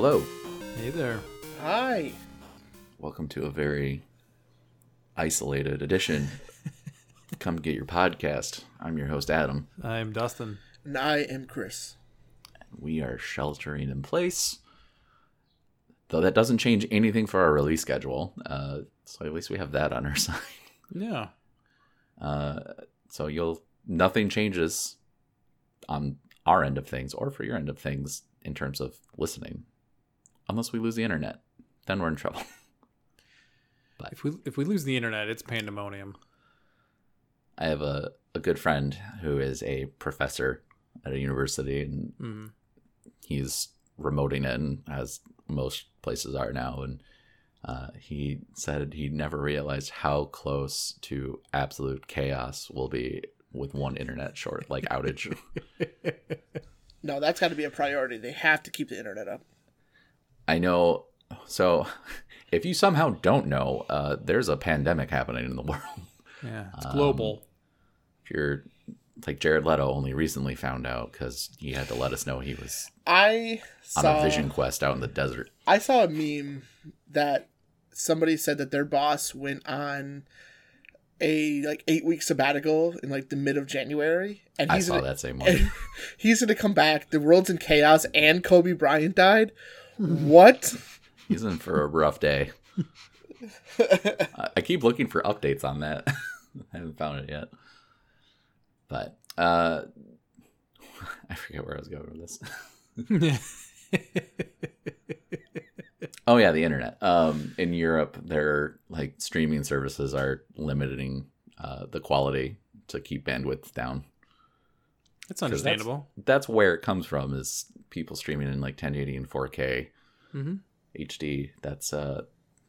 Hello. Hey there. Hi. Welcome to a very isolated edition. Come get your podcast. I'm your host, Adam. I'm Dustin. And I am Chris. We are sheltering in place. Though that doesn't change anything for our release schedule. Uh, so at least we have that on our side. Yeah. Uh, so you'll nothing changes on our end of things or for your end of things in terms of listening, unless we lose the internet. Then we're in trouble. If we if we lose the internet, it's pandemonium. I have a, a good friend who is a professor at a university and Mm. he's remoting in as most places are now and uh, he said he never realized how close to absolute chaos will be with one internet short like outage No, that's got to be a priority. They have to keep the internet up. I know so if you somehow don't know uh, there's a pandemic happening in the world Yeah. It's Um, global. if you're like jared leto only recently found out because he had to let us know he was I on saw a vision quest out in the desert I saw a meme that somebody said that their boss went on a like eight week sabbatical in like the mid of January, and i he's saw gonna, that same one he's gonna come back. The world's in chaos, and Kobe Bryant died. What? He's in for a rough day. I I keep looking for updates on that. I haven't found it yet. But uh I forget where I was going with this. Oh yeah, the internet. Um in Europe their like streaming services are limiting uh the quality to keep bandwidth down. It's 'Cause that's- understandable. That's where it comes from is people streaming in like 1080 and 4K hmm HD. That's uh,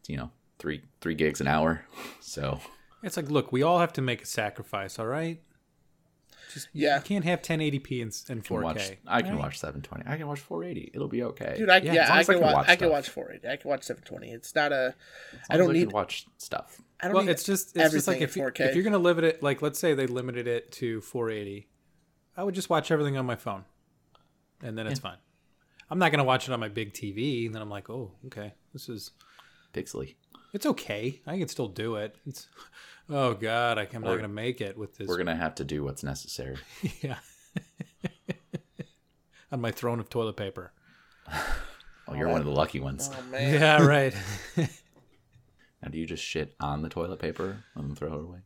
you know, three three gigs an hour. So It's like, look, we all have to make a sacrifice. All right. Just Yeah. You can't have 1080p and, and I can 4K. watch. I can right? watch 720. I can watch 480. It'll be okay. Dude, I, Yeah, yeah, I as I can, can watch. watch I can watch 480. I can watch 720. It's not a. As long I don't as need. can watch stuff. I don't Well, need. it's just it's just like if, you, 4K. if you're gonna limit it, like let's say they limited it to 480, I would just watch everything on my phone, and then it's fine. I'm not gonna watch it on my big TV, and then I'm like, oh, okay, this is Pixely. it's okay. I can still do it. It's oh god, I, I'm not We're- gonna make it with this. We're gonna have to do what's necessary. yeah, on my throne of toilet paper. Oh, you're one of the lucky ones. oh man. Yeah, right. Now, do you just shit on the toilet paper and throw it away?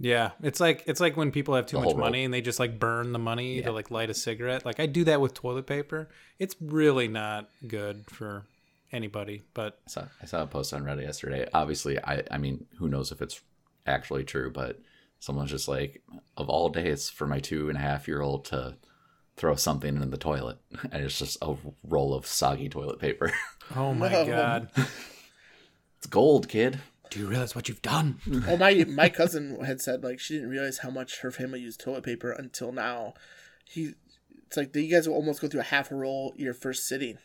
Yeah, it's like it's like when people have too The much whole roll. money and they just like burn the money Yeah. to like light a cigarette. Like I do that with toilet paper. It's really not good for anybody. But I saw, I saw a post on Reddit yesterday. Obviously, I I mean, who knows if it's actually true, but someone's just like, of all days for my two and a half year old to throw something in the toilet, and it's just a roll of soggy toilet paper. oh my god, it's gold, kid. Do you realize what you've done? Well, my my cousin had said like she didn't realize how much her family used toilet paper until now. He, it's like you guys will almost go through a half a roll your first sitting.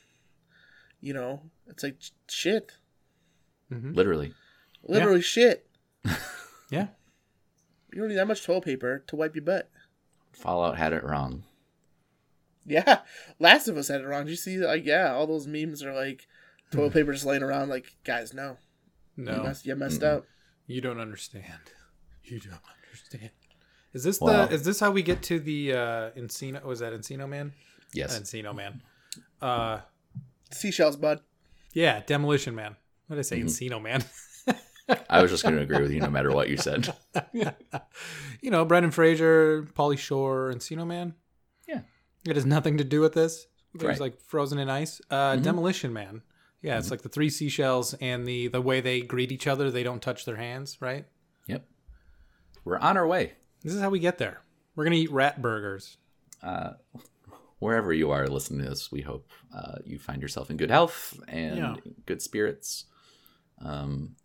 You know, it's like shit, mm-hmm. Literally. literally shit. Yeah, You don't need that much toilet paper to wipe your butt. Fallout had it wrong. Yeah, Last of Us had it wrong. Did you see? Like, yeah, all those memes are like toilet hmm. paper just laying around. Like, guys, no, you, no, messed, you messed up. you don't understand. You don't understand. Is this Wow. the? Is this how we get to the uh Encino? Was that Encino Man? Yes. Encino Man. Uh, Seashells, bud. yeah, Demolition Man. What did I say? Mm-hmm. Encino Man. I was just going to agree with you no matter what you said. you know, Brendan Fraser, Pauly Shore, Encino Man. Yeah. It has nothing to do with this. There's Right. Mm-hmm. like frozen in ice. Uh, Demolition Man. Yeah, it's like the three seashells and the the way they greet each other. They don't touch their hands, right? Yep. We're on our way. This is how we get there. We're gonna eat rat burgers. Uh, wherever you are listening to this, we hope uh, you find yourself in good health and Yeah. good spirits. Um,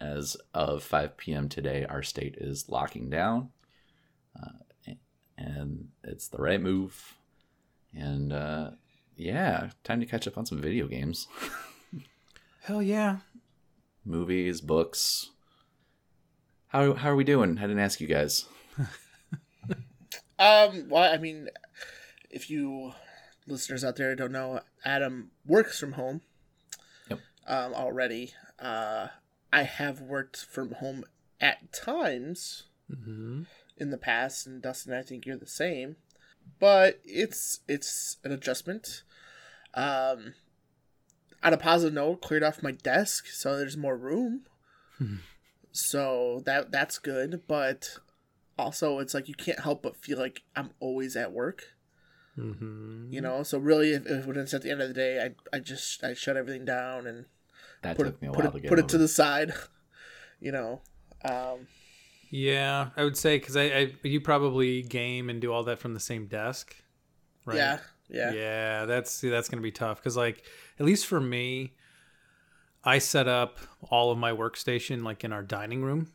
as of 5 p.m. today, our state is locking down, uh, and it's the right move. And uh, yeah, time to catch up on some video games, Hell yeah. movies, books. How how are we doing? I didn't ask you guys. Um, well, I mean, if you listeners out there don't know, Adam works from home. Yep. Um, already. Uh, I have worked from home at times Mm-hmm. in the past, and Dustin, I think you're the same. But it's it's an adjustment. Um, on a positive note, cleared off my desk, so there's more room. so that that's good, but also it's like you can't help but feel like I'm always at work. Mm-hmm. You know, so really, if, if when it's at the end of the day, I I just I shut everything down and That put took me a it, put while it, to get put it to the side. You know, um, Yeah, I would say because I, I you probably game and do all that from the same desk, right? yeah, yeah, Yeah, that's see, that's gonna be tough because like at least for me, I set up all of my workstation like in our dining room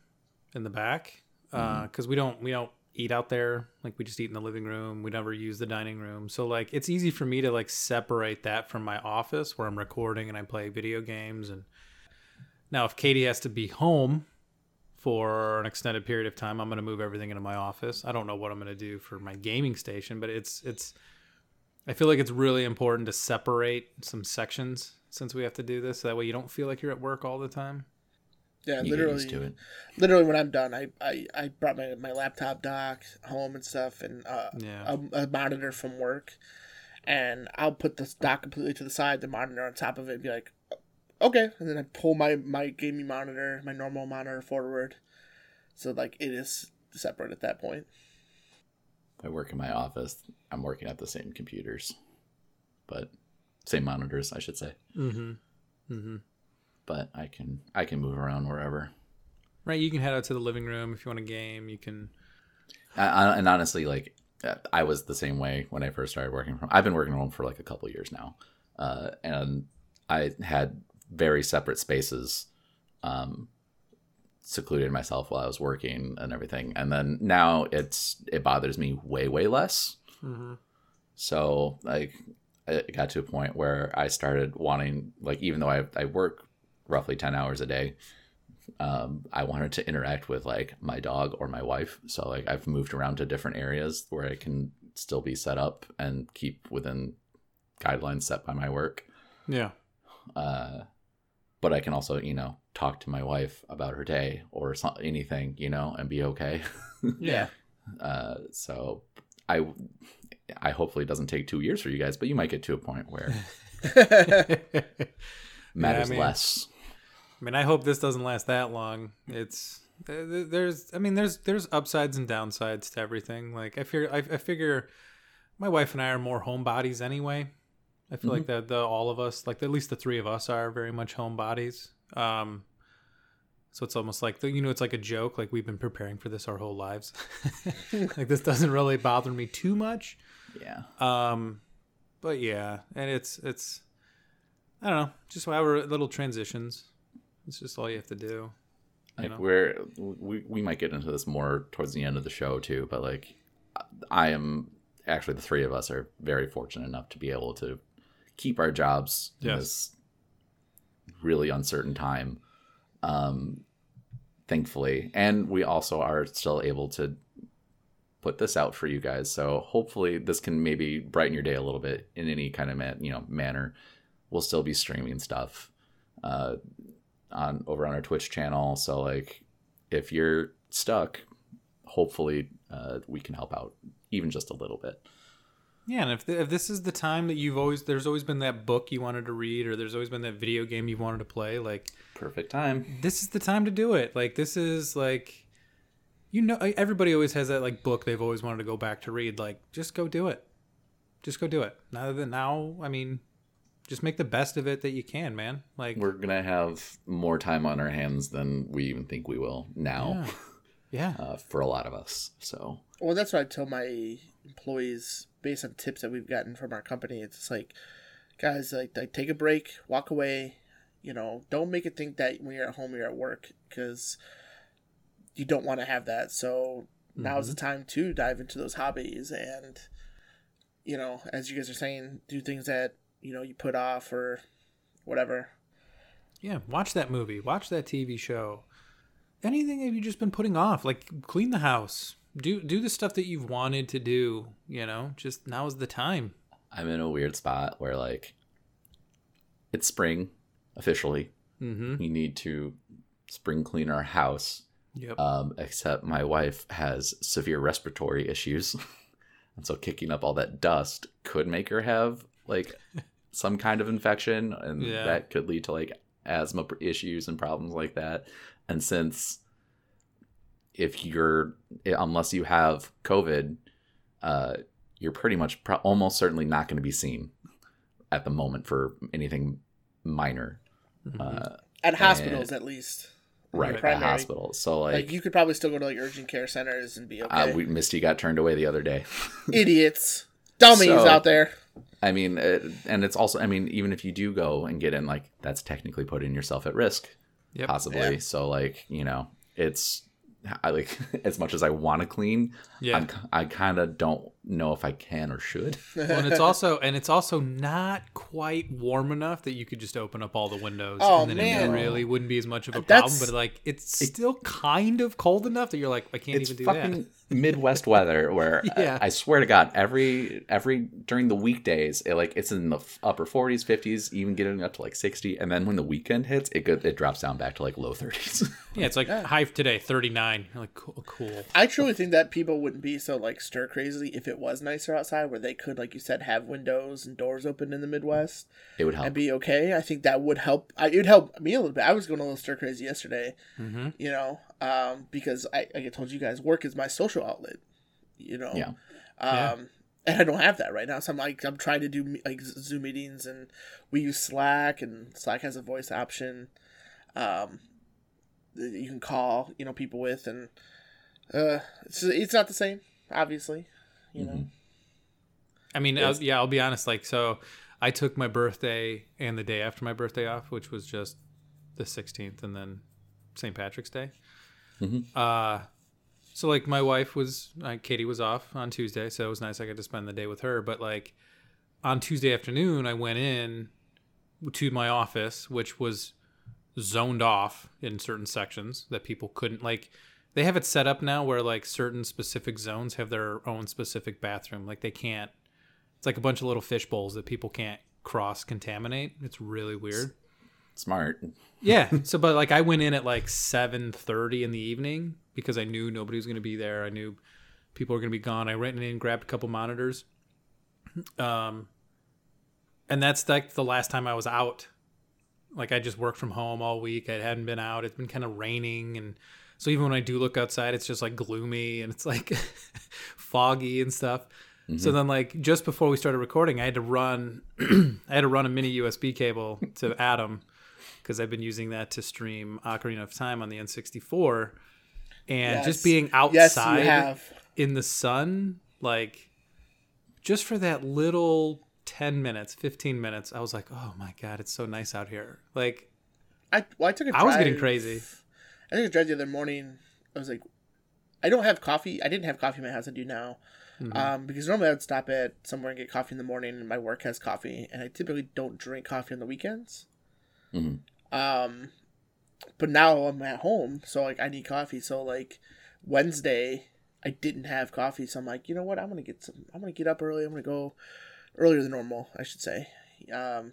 in the back uh, mm-hmm. because we don't we don't eat out there. Like we just eat in the living room. We never use the dining room. So like it's easy for me to like separate that from my office where i'm recording and i play video games and now if katie has to be home for an extended period of time i'm going to move everything into my office. I don't know what i'm going to do for my gaming station but it's it's I feel like it's really important to separate some sections since we have to do this. So that way you don't feel like you're at work all the time. yeah. You literally, to it. literally when I'm done, I, I, I brought my, my laptop dock home and stuff and uh, Yeah. a, a monitor from work, and I'll put the dock completely to the side, the monitor on top of it, and be like, okay, and then I pull my my gaming monitor, my normal monitor forward, so like it is separate at that point. I work in my office. I'm working at the same computers, but same monitors, I should say. Mm-hmm. Mm-hmm. But I can I can move around wherever. Right. You can head out to the living room if you want to game. You can. I, I, and honestly, like uh, I was the same way when I first started working from. I've been working from home for like a couple years now, uh, and I had very separate spaces, um, secluded myself while I was working and everything. And then now it's it bothers me way way less. Mm-hmm. So like it got to a point where I started wanting like even though I I work roughly 10 hours a day um I wanted to interact with like my dog or my wife so like I've moved around to different areas where I can still be set up and keep within guidelines set by my work Yeah. uh but I can also you know talk to my wife about her day or so- anything you know and be okay Yeah. uh so I I hopefully it doesn't take two years for you guys, but you might get to a point where matters mean- less. I mean, I hope this doesn't last that long. It's th- th- there's, I mean, there's there's upsides and downsides to everything. Like I figure, I, I figure, my wife and I are more homebodies anyway. I feel like that the all of us, like at least the three of us, are very much homebodies. Um, so it's almost like the, you know, it's like a joke. Like we've been preparing for this our whole lives. like this doesn't really bother me too much. Yeah. Um, but yeah, and it's it's I don't know, just our little transitions. It's just all you have to do. You Like know? we're we we might get into this more towards the end of the show too, but like I am actually the three of us are very fortunate enough to be able to keep our jobs in this really uncertain time. Um thankfully. And we also are still able to put this out for you guys. So hopefully this can maybe brighten your day a little bit in any kind of man, you know manner. We'll still be streaming stuff uh, on over on our Twitch channel. So like if you're stuck, hopefully uh, we can help out even just a little bit. Yeah, and if th- if this is the time that you've always there's always been that book you wanted to read or there's always been that video game you wanted to play, like Perfect time. this is the time to do it. Like this is like you know everybody always has that like book they've always wanted to go back to read. Like just go do it. Just go do it. Now that now, I mean, just make the best of it that you can, man. Like We're gonna have more time on our hands than we even think we will now yeah. uh, for a lot of us. So Well, that's what I tell my employees based on tips that we've gotten from our company. It's like, guys, like, like take a break, walk away. You know, don't make it think that when you're at home, you're at work because you don't want to have that. So now's the mm-hmm. time to dive into those hobbies and, you know, as you guys are saying, do things that you know you put off or whatever. Yeah, watch that movie, watch that TV show. Anything have you just been putting off? Like clean the house. Do do the stuff that you've wanted to do, you know? Just now is the time. I'm in a weird spot where like it's spring officially. Mm-hmm. We need to spring clean our house. Yep. Um, except my wife has severe respiratory issues. and so kicking up all that dust could make her have like some kind of infection and Yeah. that could lead to like asthma issues and problems like that. And since if you're unless you have COVID, uh, you're pretty much pro- almost certainly not going to be seen at the moment for anything minor, Mhm. uh, At hospitals, at least. right? At Primary. hospitals. So like, Like, you could probably still go to like urgent care centers and be okay. uh, we, Misty got turned away the other day. Idiots, dummies So- out there. I mean, it, and it's also, I mean, even if you do go and get in, like that's technically putting yourself at risk, Yep. possibly. Yeah. So like, you know, it's I like as much as I want to clean, Yeah. I'm, I kind of don't know if I can or should. Well, and it's also and it's also not quite warm enough that you could just open up all the windows Oh, and then man. it really wouldn't be as much of a That's- problem. But like it's still kind of cold enough that you're like, I can't it's even do fucking that. Midwest weather where Yeah. I, I swear to God, every every during the weekdays, it like it's in the upper 40s, 50s, even getting up to like 60, and then when the weekend hits, it go, it drops down back to like low 30s. Yeah, it's like high today, 39. You're like cool, cool. I truly think that people wouldn't be so like stir crazy if it was nicer outside, where they could, like you said, have windows and doors open in the Midwest it would help. and be okay. I think that would help. I, it would help me a little bit. I was going a little stir crazy yesterday, Mm-hmm. you know, um, because I, like I told you guys, work is my social outlet, you know. Yeah. Um, Yeah. and I don't have that right now, so I'm like I'm trying to do like Zoom meetings, and we use Slack, and Slack has a voice option. Um, that you can call, you know, people with, and uh, it's it's not the same, obviously, you know. Mhm. I mean, uh, yeah, I'll be honest. Like, so I took my birthday and the day after my birthday off, which was just the 16th, and then St. Patrick's Day. Mhm. Uh, so like my wife was, uh, Katie was off on Tuesday, so it was nice. I got to spend the day with her. But like on Tuesday afternoon, I went in to my office, which was zoned off in certain sections that people couldn't like. They have it set up now where like certain specific zones have their own specific bathroom. Like they can't. It's like a bunch of little fish bowls that people can't cross contaminate. It's really weird. Smart. Yeah. So, but like I went in at like seven thirty in the evening because I knew nobody was going to be there. I knew people were going to be gone. I went in and grabbed a couple monitors. Um, and that's like the last time I was out. Like I just worked from home all week. I hadn't been out. It's been kind of raining, and so even when I do look outside, it's just like gloomy and it's like foggy and stuff. So then, like just before we started recording, I had to run. I had to run a mini USB cable to Adam because I've been using that to stream Ocarina of Time on the N64, and Yes. just being outside have. in the sun, like just for that little 10 minutes, 15 minutes, I was like, oh my God, it's so nice out here. Like, I well, I took a I was getting crazy. I took a drive the other morning. I was like, I don't have coffee. I didn't have coffee in my house. I do now. Mm-hmm. Um, because normally I would stop at somewhere and get coffee in the morning, and my work has coffee, and I typically don't drink coffee on the weekends. Mhm. Um, but now I'm at home, so like I need coffee. So like Wednesday, I didn't have coffee, so I'm like, you know what? I'm gonna get some. I'm gonna get up early. I'm gonna go earlier than normal, I should say. Um,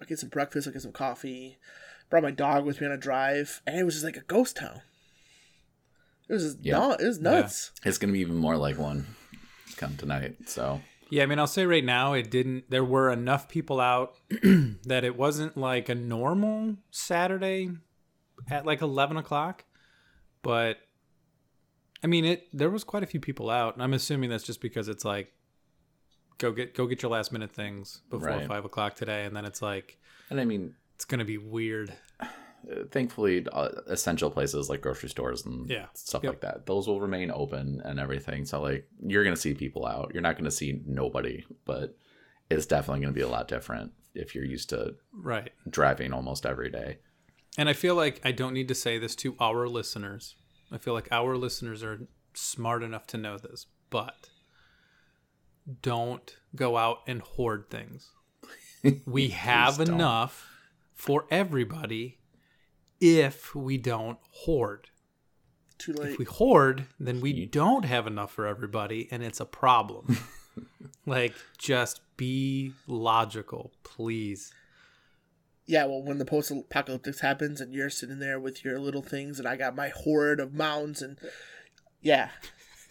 I'll get some breakfast. I'll get some coffee. Brought my dog with me on a drive, and it was just like a ghost town. It was just Yeah. no, it was nuts. It's gonna be even more like one come tonight. So Yeah, I mean, I'll say right now, it didn't. There were enough people out that it wasn't like a normal Saturday at like eleven o'clock. But I mean, it. There was quite a few people out, and I'm assuming that's just because it's like go get go get your last minute things before Right. five o'clock today, and then it's like and I mean, it's gonna be weird. Thankfully, uh, essential places like grocery stores and Yeah. stuff Yep. like that, those will remain open and everything. So like, you're gonna see people out. You're not gonna see nobody, but it's definitely gonna be a lot different if you're used to Right. driving almost every day. And I feel like I don't need to say this to our listeners. I feel like our listeners are smart enough to know this, but don't go out and hoard things. We have don't. enough for everybody if we don't hoard. Too late. If we hoard, then we don't have enough for everybody and it's a problem. like, just be logical, please. Yeah, well, when the post-apocalyptic happens and you're sitting there with your little things, and I got my hoard of mounds, and yeah,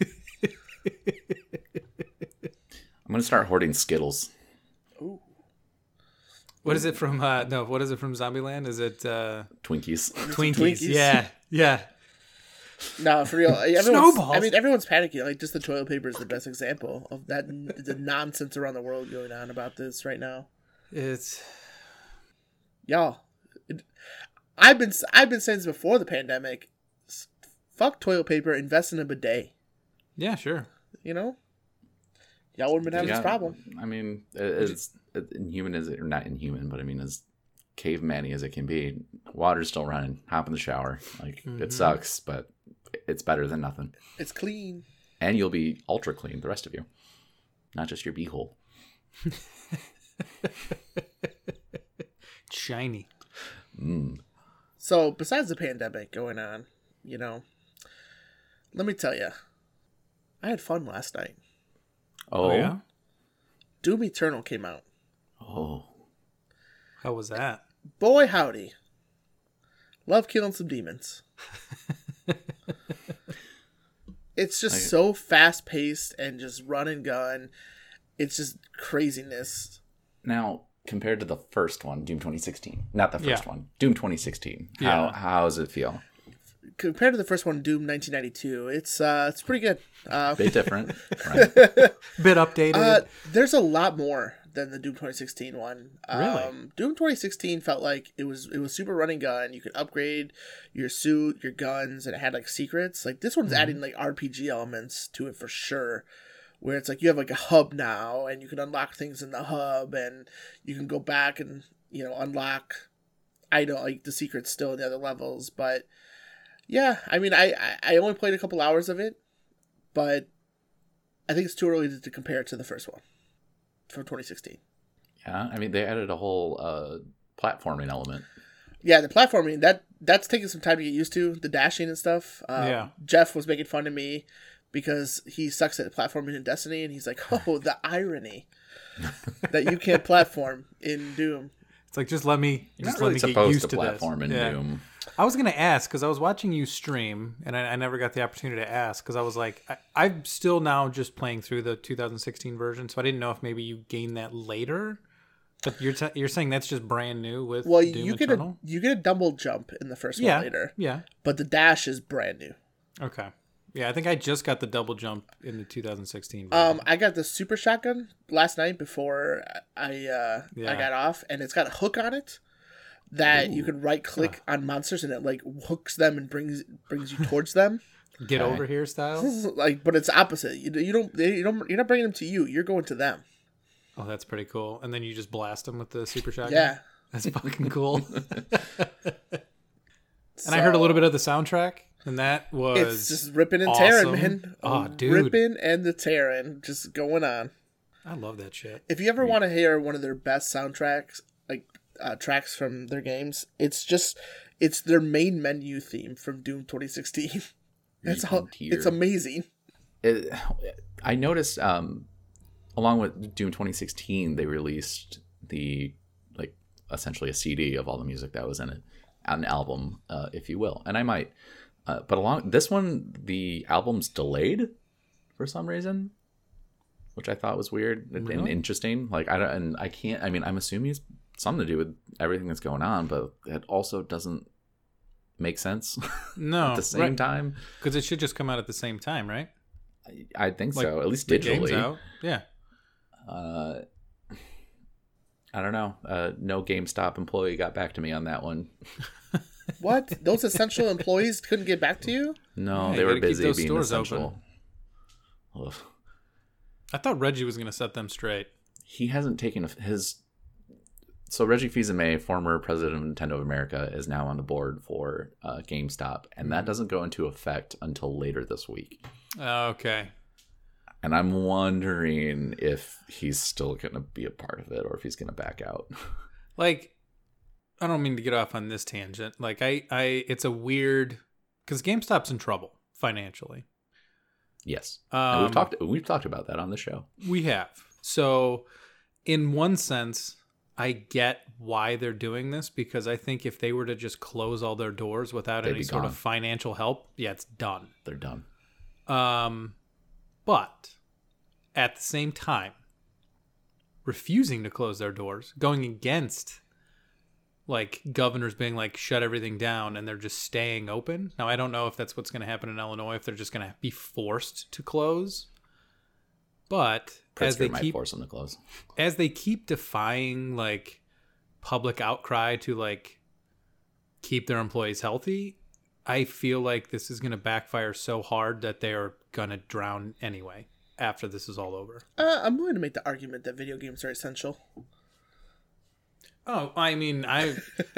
I'm gonna start hoarding Skittles. Ooh, What is it from? Uh, no, what is it from Zombieland? Is it uh, Twinkies. Twinkies? Twinkies. Yeah, yeah. no, for real. Everyone's, Snowballs. I mean, everyone's panicking. Like, just the toilet paper is the best example of that. The nonsense around the world going on about this right now. It's y'all it, i've been i've been saying this before the pandemic fuck toilet paper invest in a bidet yeah, sure. you know y'all wouldn't been having Yeah, this problem I mean, it- it's it, inhuman as it, or not inhuman, but I mean, as caveman as it can be, water's still running. Hop in the shower. Like Mhm. it sucks, but it's better than nothing. it's clean And you'll be ultra clean, the rest of you, not just your beehole. Shiny. Mm. so besides the pandemic going on you know let me tell you i had fun last night Oh, yeah. doom eternal came out oh, How was that? boy howdy love killing some demons it's just I- so fast paced and just run and gun it's just craziness Now, compared to the first one, Doom 2016, not the first Yeah. one, Doom 2016, how Yeah. how does it feel? compared to the first one doom 1992 it's uh it's pretty good uh, Bit different. Bit updated. uh there's a lot more than the doom 2016 one. Really? um doom 2016 felt like it was it was super running gun. You could upgrade your suit your guns and it had like secrets. Like this one's adding like rpg elements to it for sure where it's like you have like a hub now and you can unlock things in the hub and you can go back and you know unlock i don't like the secrets still in the other levels. But yeah i mean i i I only played a couple hours of it but i think it's too early to, to compare it to the first one from 2016 yeah, I mean, they added a whole uh, platforming element. yeah the platforming that that's taking some time to get used to the dashing and stuff um, Yeah. jeff was making fun of me because he sucks at platforming in destiny and he's like oh the irony that you can't platform in doom it's like just let me You're just not really let me get used to to, platform this. in Yeah. Doom. I was gonna ask because I was watching you stream, and I, I never got the opportunity to ask because I was like, I, I'm still now just playing through the 2016 version, so I didn't know if maybe you gained that later. But you're t- you're saying that's just brand new with well Doom you get Eternal? a you get a double jump in the first yeah one later yeah but the dash is brand new okay yeah I think I just got the double jump in the 2016 version. Um, I got the super shotgun last night before I uh I got off, and it's got a hook on it that you can right click on monsters, and it like hooks them and brings brings you towards them. get okay. over here style. like, but it's opposite. You, you don't you don't you're not bringing them to you. You're going to them. Oh, that's pretty cool. And then you just blast them with the super shotgun. Yeah. that's fucking cool. and I heard a little bit of the soundtrack, and that was It's just ripping and tearing, man. Oh, dude. ripping and the tearing, just going on. I love that shit. If you ever want to hear one of their best soundtracks, like uh, tracks from their games, it's just it's their main menu theme from Doom 2016. It's all, it's amazing. it, I noticed um, along with Doom 2016, they released the like essentially a CD of all the music that was in it, an album, uh, if you will. And I might, uh, but along this one, the album's delayed for some reason, which I thought was weird and- and interesting. Like I don't, and I can't. I mean, I'm assuming it's something to do with everything that's going on, but it also doesn't make sense No, at the same time. because it should just come out at the same time, right? I, I think Like, so, at least digitally. out. Yeah. uh, I don't know. Uh, no GameStop employee got back to me on that one. What? Those essential employees couldn't get back to you? No, Yeah, they you were gotta keep busy those being stores essential. Ugh. I thought Reggie was gonna set them straight. He hasn't taken a, his. So Reggie Fils-Aimé, former president of Nintendo of America, is now on the board for uh, GameStop, and that doesn't go into effect until later this week. Okay. And I'm wondering if he's still going to be a part of it or if he's going to back out. Like, I don't mean to get off on this tangent. Like, I, I, it's a weird because GameStop's in trouble financially. Yes, and we've Um, talked we've talked about that on the show. We have. So, in one sense, I get why they're doing this because I think if they were to just close all their doors without They'd any sort of financial help, yeah, it's done. They're done. Um, but at the same time, refusing to close their doors, going against like governors being like shut everything down and they're just staying open. Now I don't know if that's what's going to happen in Illinois if they're just going to be forced to close. But as they might keep force them to close. as they keep defying like public outcry to like keep their employees healthy, I feel like this is going to backfire so hard that they are going to drown anyway after this is all over. Uh, I'm willing to make the argument that video games are essential. Oh, I mean, I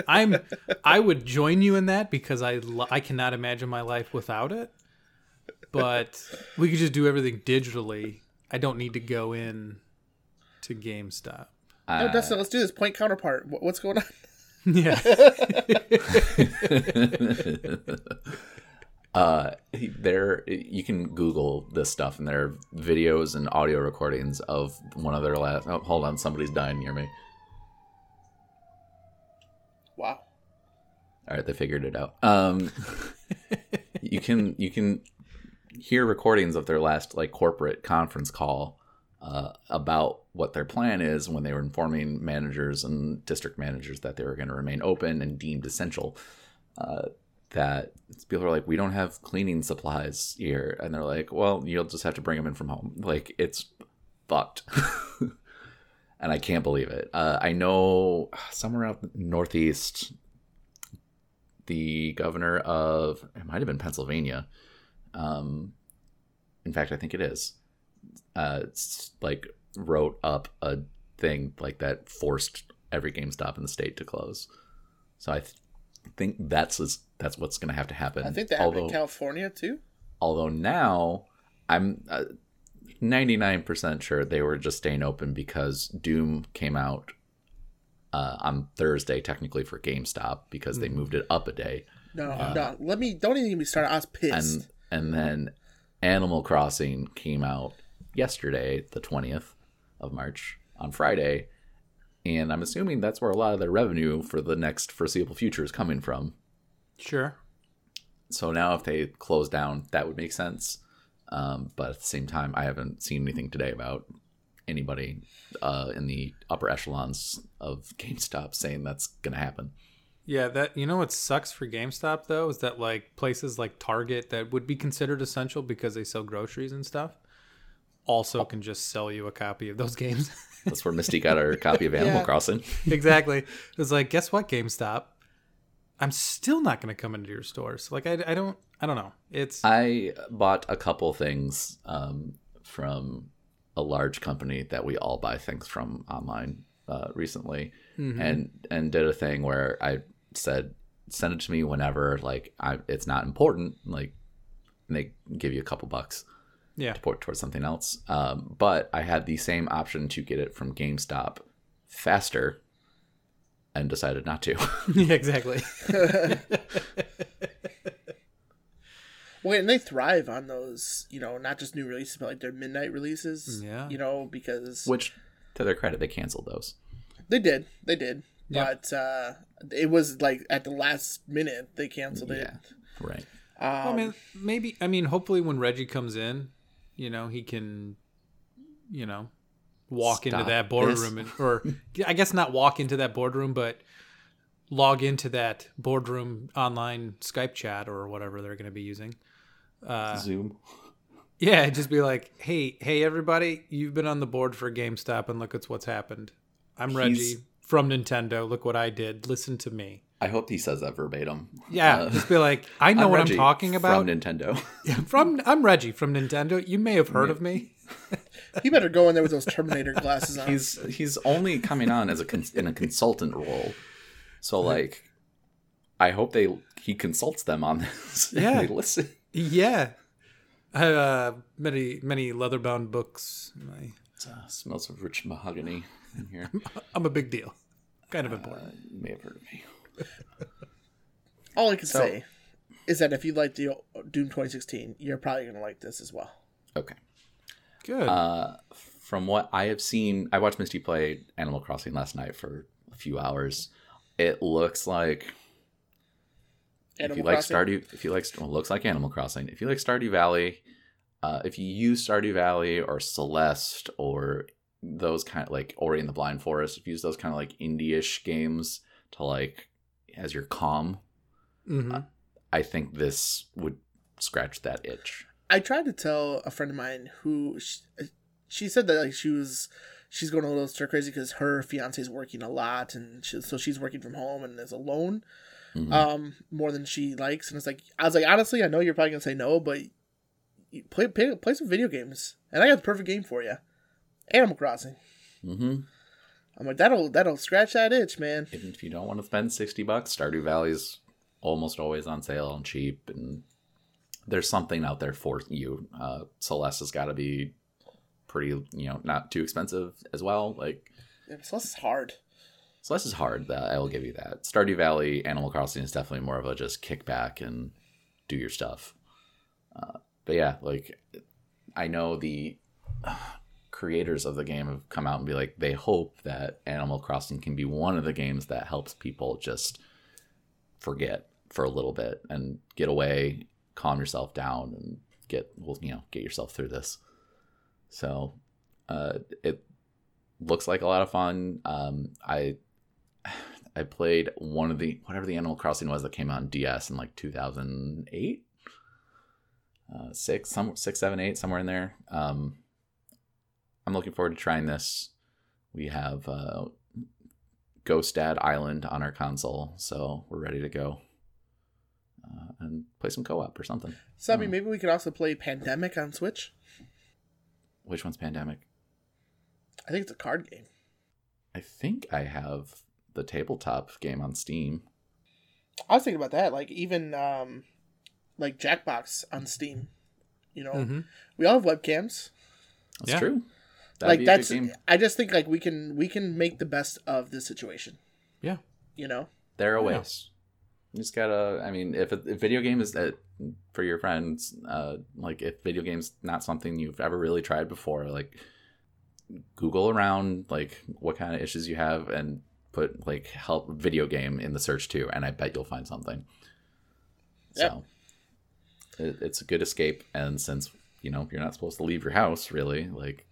I'm I would join you in that because I lo- I cannot imagine my life without it. But we could just do everything digitally. I don't need to go in to GameStop. Oh, Uh, Dustin, let's do this. Point counterpart. What's going on? Yeah. uh there you can google this stuff and there are videos and audio recordings of one of their last oh, hold on somebody's dying near me Wow. all right they figured it out um you can you can hear recordings of their last like corporate conference call uh, about what their plan is when they were informing managers and district managers that they were going to remain open and deemed essential uh, that people are like we don't have cleaning supplies here. And they're like well you'll just have to bring them in from home. Like it's fucked. And i can't believe it. Uh, i know somewhere out northeast the governor of it might have been pennsylvania um, in fact i think it is uh, like wrote up a thing like that forced every GameStop in the state to close. So I th- think that's is- that's what's going to have to happen. I think that happened although in California too. although now I'm uh, 99% sure they were just staying open because Doom came out uh, on Thursday technically for GameStop because they moved it up a day No, no. Let me. Don't even get me started. I was pissed. and and then Animal Crossing came out yesterday, the twentieth of March, on Friday, and I'm assuming that's where a lot of their revenue for the next foreseeable future is coming from. Sure. So now, if they close down, that would make sense. Um, but at the same time, I haven't seen anything today about anybody uh, in the upper echelons of GameStop saying that's going to happen. Yeah, that you know what sucks for GameStop though is that like places like Target that would be considered essential because they sell groceries and stuff also can just sell you a copy of those games. That's where Misty got her copy of Animal Yeah. Crossing. exactly. It's like, guess what, GameStop? I'm still not going to come into your stores. Like, I, I don't, I don't know. It's I bought a couple things um, from a large company that we all buy things from online uh, recently, and and did a thing where I said send it to me whenever like I it's not important like they give you a couple bucks yeah, to put towards something else. Um, but I had the same option to get it from GameStop faster, and decided not to. yeah, exactly. Well, and they thrive on those, you know, not just new releases, but like their midnight releases. Yeah. You know, because Which, to their credit, they canceled those. they did, they did, Yep. but uh, it was like at the last minute they canceled it. Yeah, right. I Um, mean, maybe. I mean, hopefully, when Reggie comes in, you know, he can, you know, walk into that boardroom, and, or I guess not walk into that boardroom, but log into that boardroom online Skype chat or whatever they're going to be using. Uh, Zoom. Yeah, just be like, hey, hey, everybody, you've been on the board for GameStop, and look at what's happened. I'm Reggie He's- from Nintendo. Look what I did. Listen to me. I hope he says that verbatim. Yeah, Uh, just be like, I know I'm what Reggie I'm talking about. from Nintendo. Yeah, from I'm Reggie from Nintendo. You may have heard of me. he better go in there with those Terminator glasses on. he's he's only coming on as a cons- in a consultant role, so like, I hope they he consults them on this. and Yeah. they listen. Yeah, I have uh, many many leather bound books. My- Uh, smells of rich mahogany in here. I'm a big deal, kind of important. Uh, you may have heard of me. All I can say is that if you like the Doom 2016, you're probably gonna like this as well. Okay. Good. Uh, from what I have seen, I watched Misty play Animal Crossing last night for a few hours. It looks like if Animal you like Stardew, if you like, well, it looks like Animal Crossing. If you like Stardew Valley, uh, if you use Stardew Valley or Celeste or those kind of like Ori and the Blind Forest, if you use those kind of like indie-ish games to like as your calm, hmm I think this would scratch that itch. I tried to tell a friend of mine who she, she said that like she was she's going a little stir crazy because her fiance is working a lot and she, so she's working from home and is alone Mhm. um more than she likes and it's like I was like honestly I know you're probably gonna say no but play play, play some video games and I got the perfect game for you Animal Crossing Mhm. I'm like that'll that'll scratch that itch man if you don't want to spend 60 bucks, Stardew Valley's almost always on sale and cheap and there's something out there for you. Uh, Celeste has got to be pretty, you know, not too expensive as well. Like yeah, this is hard Celeste is hard. That I will give you that. Stardew Valley, Animal Crossing is definitely more of a just kick back and do your stuff. Uh, but yeah, like I know the creators of the game have come out and be like they hope that Animal Crossing can be one of the games that helps people just forget for a little bit and get away, calm yourself down, and get well, you know, get yourself through this. So, uh, it looks like a lot of fun. Um, I I played one of the whatever the Animal Crossing was that came out on DS in like 2008, uh, six, some six, seven, eight, somewhere in there. Um, I'm looking forward to trying this. We have uh, Ghost Dad Island on our console, so we're ready to go uh, and play some co-op or something. so I mean Hmm. maybe we could also play Pandemic on Switch Which one's Pandemic? I think it's a card game I think I have the tabletop game on Steam. I was thinking about that, like even um, like Jackbox on Steam. You know, hmm we all have webcams. That's Yeah. true. That'd like be a good that's. game. I just think like we can we can make the best of this situation. Yeah. You know. There are Yeah. ways. You just gotta. I mean, if, a, if video game is that for your friends, uh, like if video games not something you've ever really tried before, like Google around like what kind of issues you have and put like help video game in the search too, and I bet you'll find something. Yep. So it, it's a good escape, and since you know you're not supposed to leave your house, really, like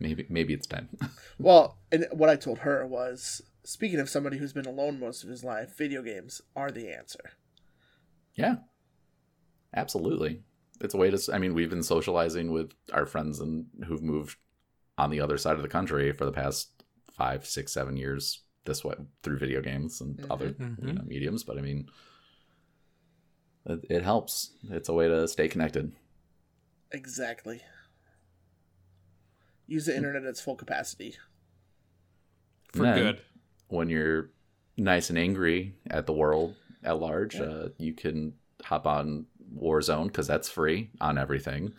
maybe maybe it's time. Well, and what I told her was, speaking of somebody who's been alone most of his life, video games are the answer. Yeah, absolutely. It's a way to. I mean, we've been socializing with our friends and who've moved on the other side of the country for the past five, six, seven years this way through video games and Mhm. other you Mhm. know mediums. But I mean, it, it helps. It's a way to stay connected. Exactly. Use the internet at its full capacity. For then, good. When you're nice and angry at the world at large, Yeah. uh, you can hop on Warzone because that's free on everything,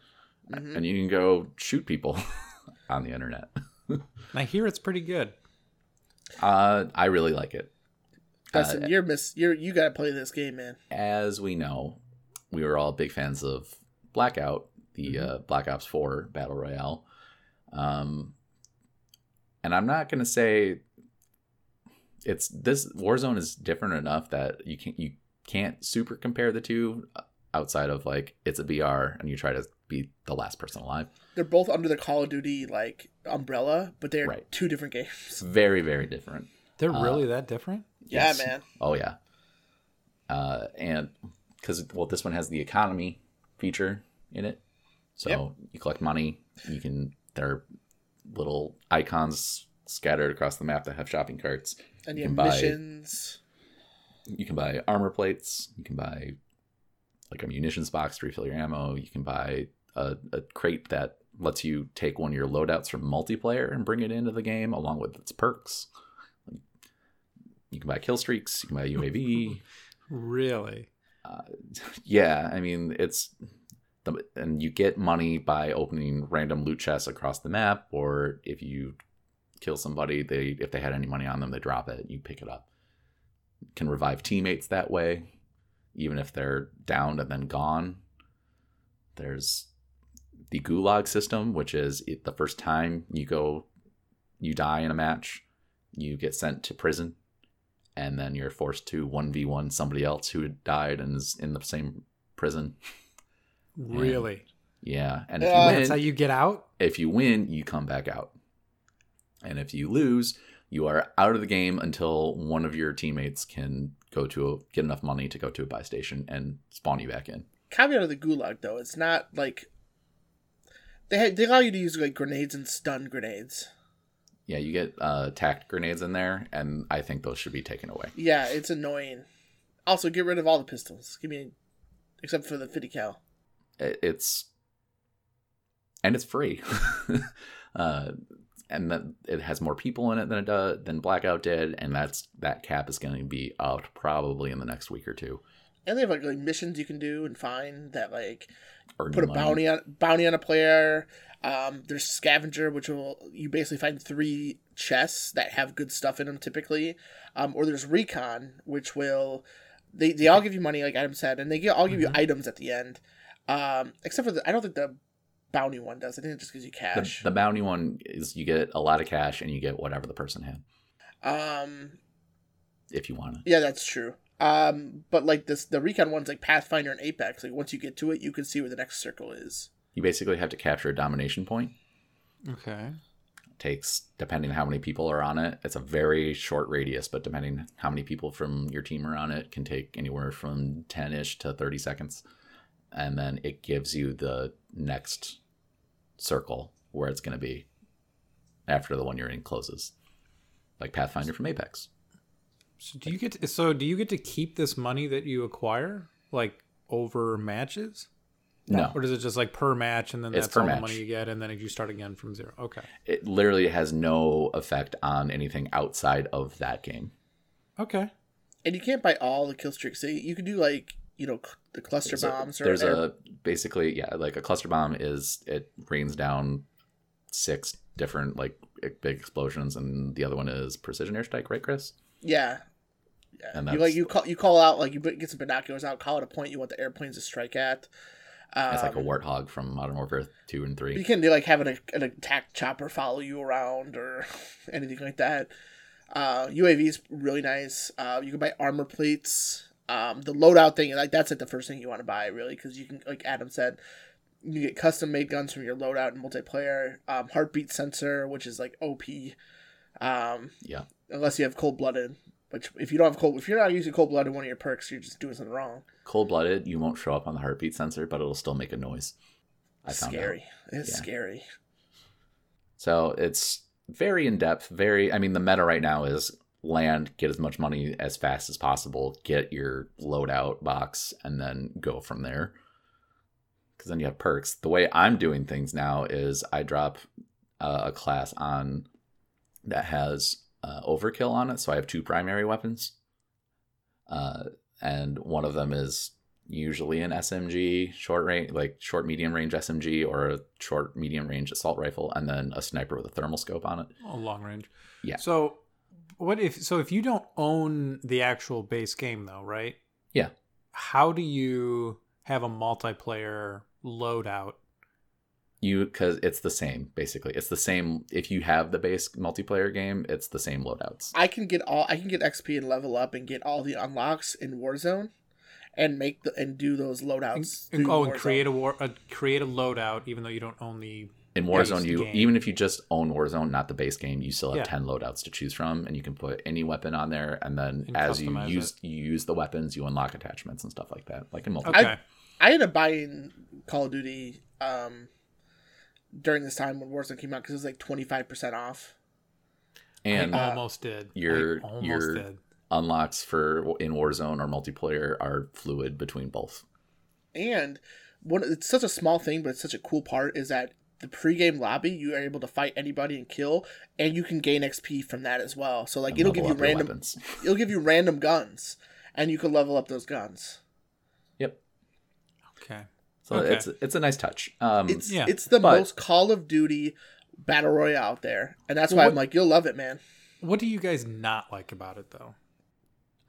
Mhm. and you can go shoot people on the internet. I hear it's pretty good. Uh, I really like it. Dustin, Uh, you're miss. You're you gotta play this game, man. as we know, we were all big fans of Blackout, the uh, Black Ops 4 Battle Royale. Um, and I'm not going to say it's this Warzone is different enough that you can't you can't super compare the two outside of like it's a BR and you try to be the last person alive. They're both under the Call of Duty like umbrella, but they're Right. two different games. It's very very different. They're Uh, really that different? Yes. Yeah, man. Oh yeah. Uh, and because well, this one has the economy feature in it, so Yep. you collect money. You can there are little icons scattered across the map that have shopping carts. And You you can buy- missions. You can buy armor plates. You can buy like a munitions box to refill your ammo. You can buy a, a crate that lets you take one of your loadouts from multiplayer and bring it into the game along with its perks. You can buy kill streaks. You can buy UAV. Really? Uh, yeah, I mean it's and you get money by opening random loot chests across the map, or if you kill somebody, they if they had any money on them, they drop it. You pick it up. Can revive teammates that way, even if they're downed and then gone. There's the gulag system, which is the first time you go, you die in a match, you get sent to prison, and then you're forced to one v one somebody else who died and is in the same prison. Really? Yeah, and if Yeah. you That's how you get out? if you win, you come back out, and if you lose, you are out of the game until one of your teammates can go to a, get enough money to go to a buy station and spawn you back in. Caveat of the gulag though, it's not like they ha- they allow you to use like grenades and stun grenades. Yeah, you get uh, tact grenades in there, and I think those should be taken away. Yeah, it's annoying. Also, get rid of all the pistols. Give me, except for the 50 cal. It- It's and it's free, uh, and that it has more people in it than it does than Blackout did, and that's that cap is going to be out probably in the next week or two. And they have like, like missions you can do and find that like Or put a money. bounty on bounty on a player. Um, there's scavenger, which will you basically find three chests that have good stuff in them typically. Um, or there's recon, which will they, they all give you money, like Adam said, and they all give you Mm-hmm. items at the end. Um, except for the I don't think the bounty one does. I think it just gives you cash. the bounty one is you get a lot of cash and you get whatever the person had um, if you want it. yeah, that's true. Um, but like this, the recon one's like Pathfinder and Apex. Like once you get to it, you can see where the next circle is. You basically have to capture a domination point. Okay. It takes depending on how many people are on it it's a very short radius but depending how many people from your team are on it can take anywhere from 10ish to 30 seconds and then it gives you the next circle where it's going to be after the one you're in closes like pathfinder from apex So do you get to, so do you get to keep this money that you acquire like over matches? no Or does it just like per match and then It's that's per all match. the money you get and then you start again from zero? Okay. it literally has no effect on anything outside of that game Okay. And you can't buy all the kill streaks. So you can do like you know the cluster bombs or there's a basically yeah like a cluster bomb is it rains down six different like big explosions and the other one is precision airstrike right chris yeah. Yeah, And you like you call you call out like you get some binoculars out, call it a point you want the airplanes to strike at. Um, it's like a warthog from modern warfare 2 and 3 You can do like having a, an attack chopper follow you around or anything like that. Uh, UAV is really nice. Uh, you can buy armor plates. Um, the loadout thing, like that's like the first thing you want to buy, really, because you can, like Adam said, you get custom made guns from your loadout in multiplayer. Um, heartbeat sensor, which is like OP. Um, yeah unless you have cold blooded. Which if you don't have cold, if you're not using cold blooded one of your perks, you're just doing something wrong. cold-blooded you won't show up on the heartbeat sensor but it'll still make a noise i It's found out scary. It's Yeah. scary. so it's very in-depth very i mean the meta right now is land get as much money as fast as possible get your loadout box and then go from there because then you have perks the way i'm doing things now is i drop uh, a class on that has uh, overkill on it so i have two primary weapons uh, and one of them is usually an smg short range like short medium range smg or a short medium range assault rifle and then a sniper with a thermal scope on it Oh, long range. Yeah. So what if so if you don't own the actual base game though, right? Yeah. How do you have a multiplayer loadout? you because it's the same basically it's the same if you have the base multiplayer game it's the same loadouts I can get all I can get XP and level up and get all the unlocks in Warzone, and make the and do those loadouts. and- oh, through oh, and create a war a create a loadout even though you don't own the in warzone you game. even if you just own warzone not the base game you still have Yeah. 10 loadouts to choose from and you can put any weapon on there and then And as you customize use you use the weapons you unlock attachments and stuff like that like in multiplayer Okay. I ended up buying Call of Duty um, during this time when Warzone came out because it was like twenty five percent off. and I almost did. your- I almost your- did. unlocks for in warzone or multiplayer are fluid between both And one, it's such a small thing, but it's such a cool part is that the pregame lobby you are able to fight anybody and kill, and you can gain XP from that as well. So like and it'll give you random, weapons it'll give you random guns, and you can level up those guns. yep Okay. so Okay. it's it's a nice touch um It's Yeah, it's the but- most Call of Duty battle royale out there, and that's why What- I'm like, you'll love it, man. What do you guys not like about it though?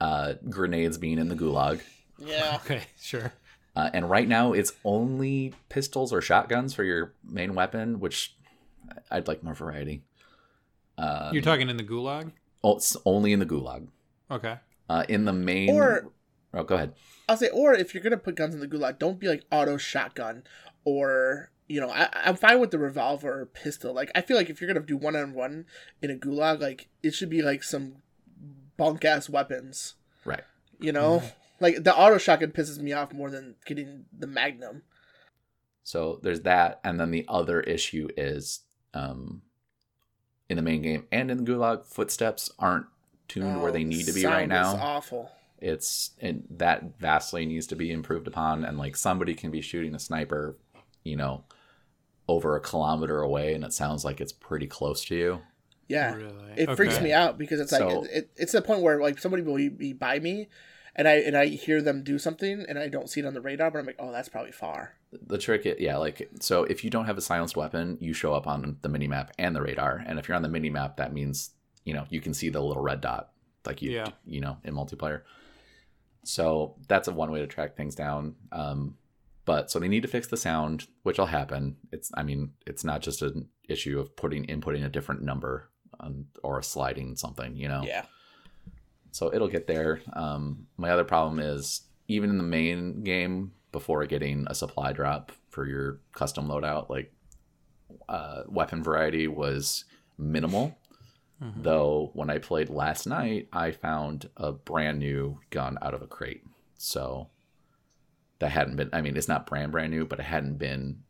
uh grenades being in the gulag Yeah, Okay, sure. Uh, and right now, it's only pistols or shotguns for your main weapon, which I'd like more variety. Um, You're talking in the gulag? oh, it's only in the gulag. Okay. Uh, in the main. Or- oh, go ahead. I'll say, or if you're gonna put guns in the gulag, don't be like auto shotgun, or you know, I, I'm fine with the revolver or pistol. Like, I feel like if you're gonna do one on one in a gulag, like it should be like some bunk ass weapons. Right. You know, like the auto shotgun pisses me off more than getting the magnum. So there's that, and then the other issue is um, in the main game and in the gulag, footsteps aren't tuned where they Oh, need to be right is now. awful. It's and that vastly needs to be improved upon, and like somebody can be shooting a sniper, you know, over a kilometer away, and it sounds like it's pretty close to you. Yeah, Really? it freaks me out because it's like So- it, it, it's the point where like somebody will be by me, and I and I hear them do something and I don't see it on the radar, but I'm like, oh, that's probably far. The trick, is, yeah, like so if you don't have a silenced weapon, you show up on the mini map and the radar, and if you're on the mini map, that means you know you can see the little red dot, like you, Yeah. you know, in multiplayer. So that's a one way to track things down. Um, but so they need to fix the sound, which will happen. It's, I mean, it's not just an issue of putting inputting a different number on, or sliding something, you know. Yeah, So it'll get there. Um, my other problem is even in the main game, before getting a supply drop for your custom loadout, like uh, weapon variety was minimal. Mhm. Though when I played last night, I found a brand new gun out of a crate. So that hadn't been. I mean, it's not brand brand new, but it hadn't been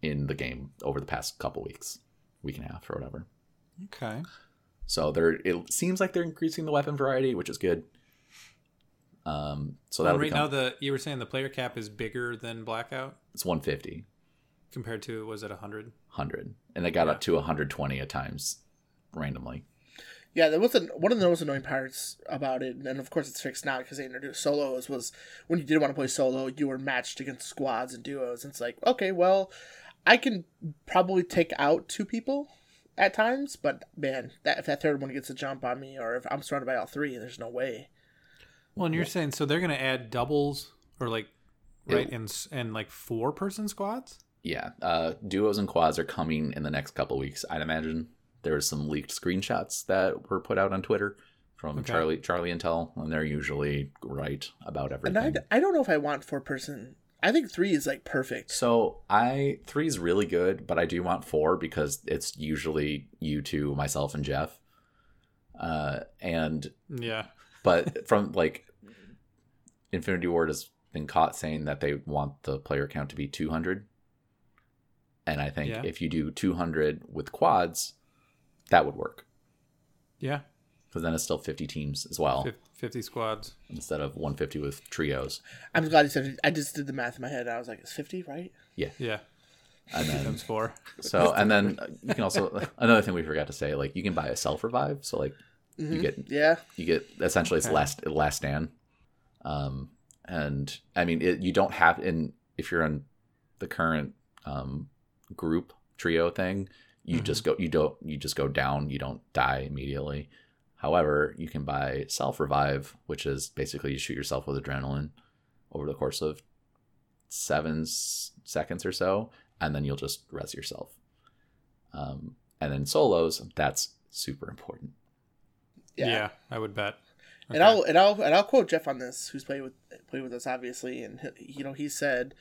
in the game over the past couple weeks, week and a half or whatever. Okay. So they're it seems like they're increasing the weapon variety, which is good. Um, so that'll right become now, the you were saying the player cap is bigger than Blackout it's 150, compared to was it 100? 100, and they got Yeah. up to 120 at times randomly. yeah. That was an, one of the most annoying parts about it, and of course it's fixed now because they introduced solos. Was when you did want to play solo, you were matched against squads and duos. And it's like, okay, well, I can probably take out two people at times, but man, that if that third one gets a jump on me, or if I'm surrounded by all three, there's no way. Well, and you're saying so they're going to add doubles or like right It- and and like four person squads? Yeah, uh, duos and quads are coming in the next couple weeks. I'd imagine there's some leaked screenshots that were put out on Twitter from Okay. Charlie Charlie Intel, and they're usually right about And everything. I, I don't know if I want four person. I think three is like perfect. So I three is really good, but I do want four because it's usually you two, myself, and Jeff. Uh, and Yeah. but from like Infinity Ward has been caught saying that they want the player count to be 200. And I think Yeah. if you do 200 with quads, that would work Yeah. because then it's still 50 teams as well Fif- 50 squads. instead of 150 with trios. I'm glad you said. it. I just did the math in my head. I was like, it's fifty, right? Yeah. Yeah. And then Times four. so and then you can also another thing we forgot to say like you can buy a self revive so like you Mhm. get Yeah, you get essentially it's Okay. last last stand um and i mean it, you don't have in if you're in the current um group trio thing you Mhm. just go you don't you just go down you don't die immediately however you can buy self revive which is basically you shoot yourself with adrenaline over the course of seven s- seconds or so and then you'll just res yourself um and then solos that's super important Yeah. yeah. I would bet. And I'll and I'll and I'll quote Jeff on this, who's played with played with us obviously, and he, you know he said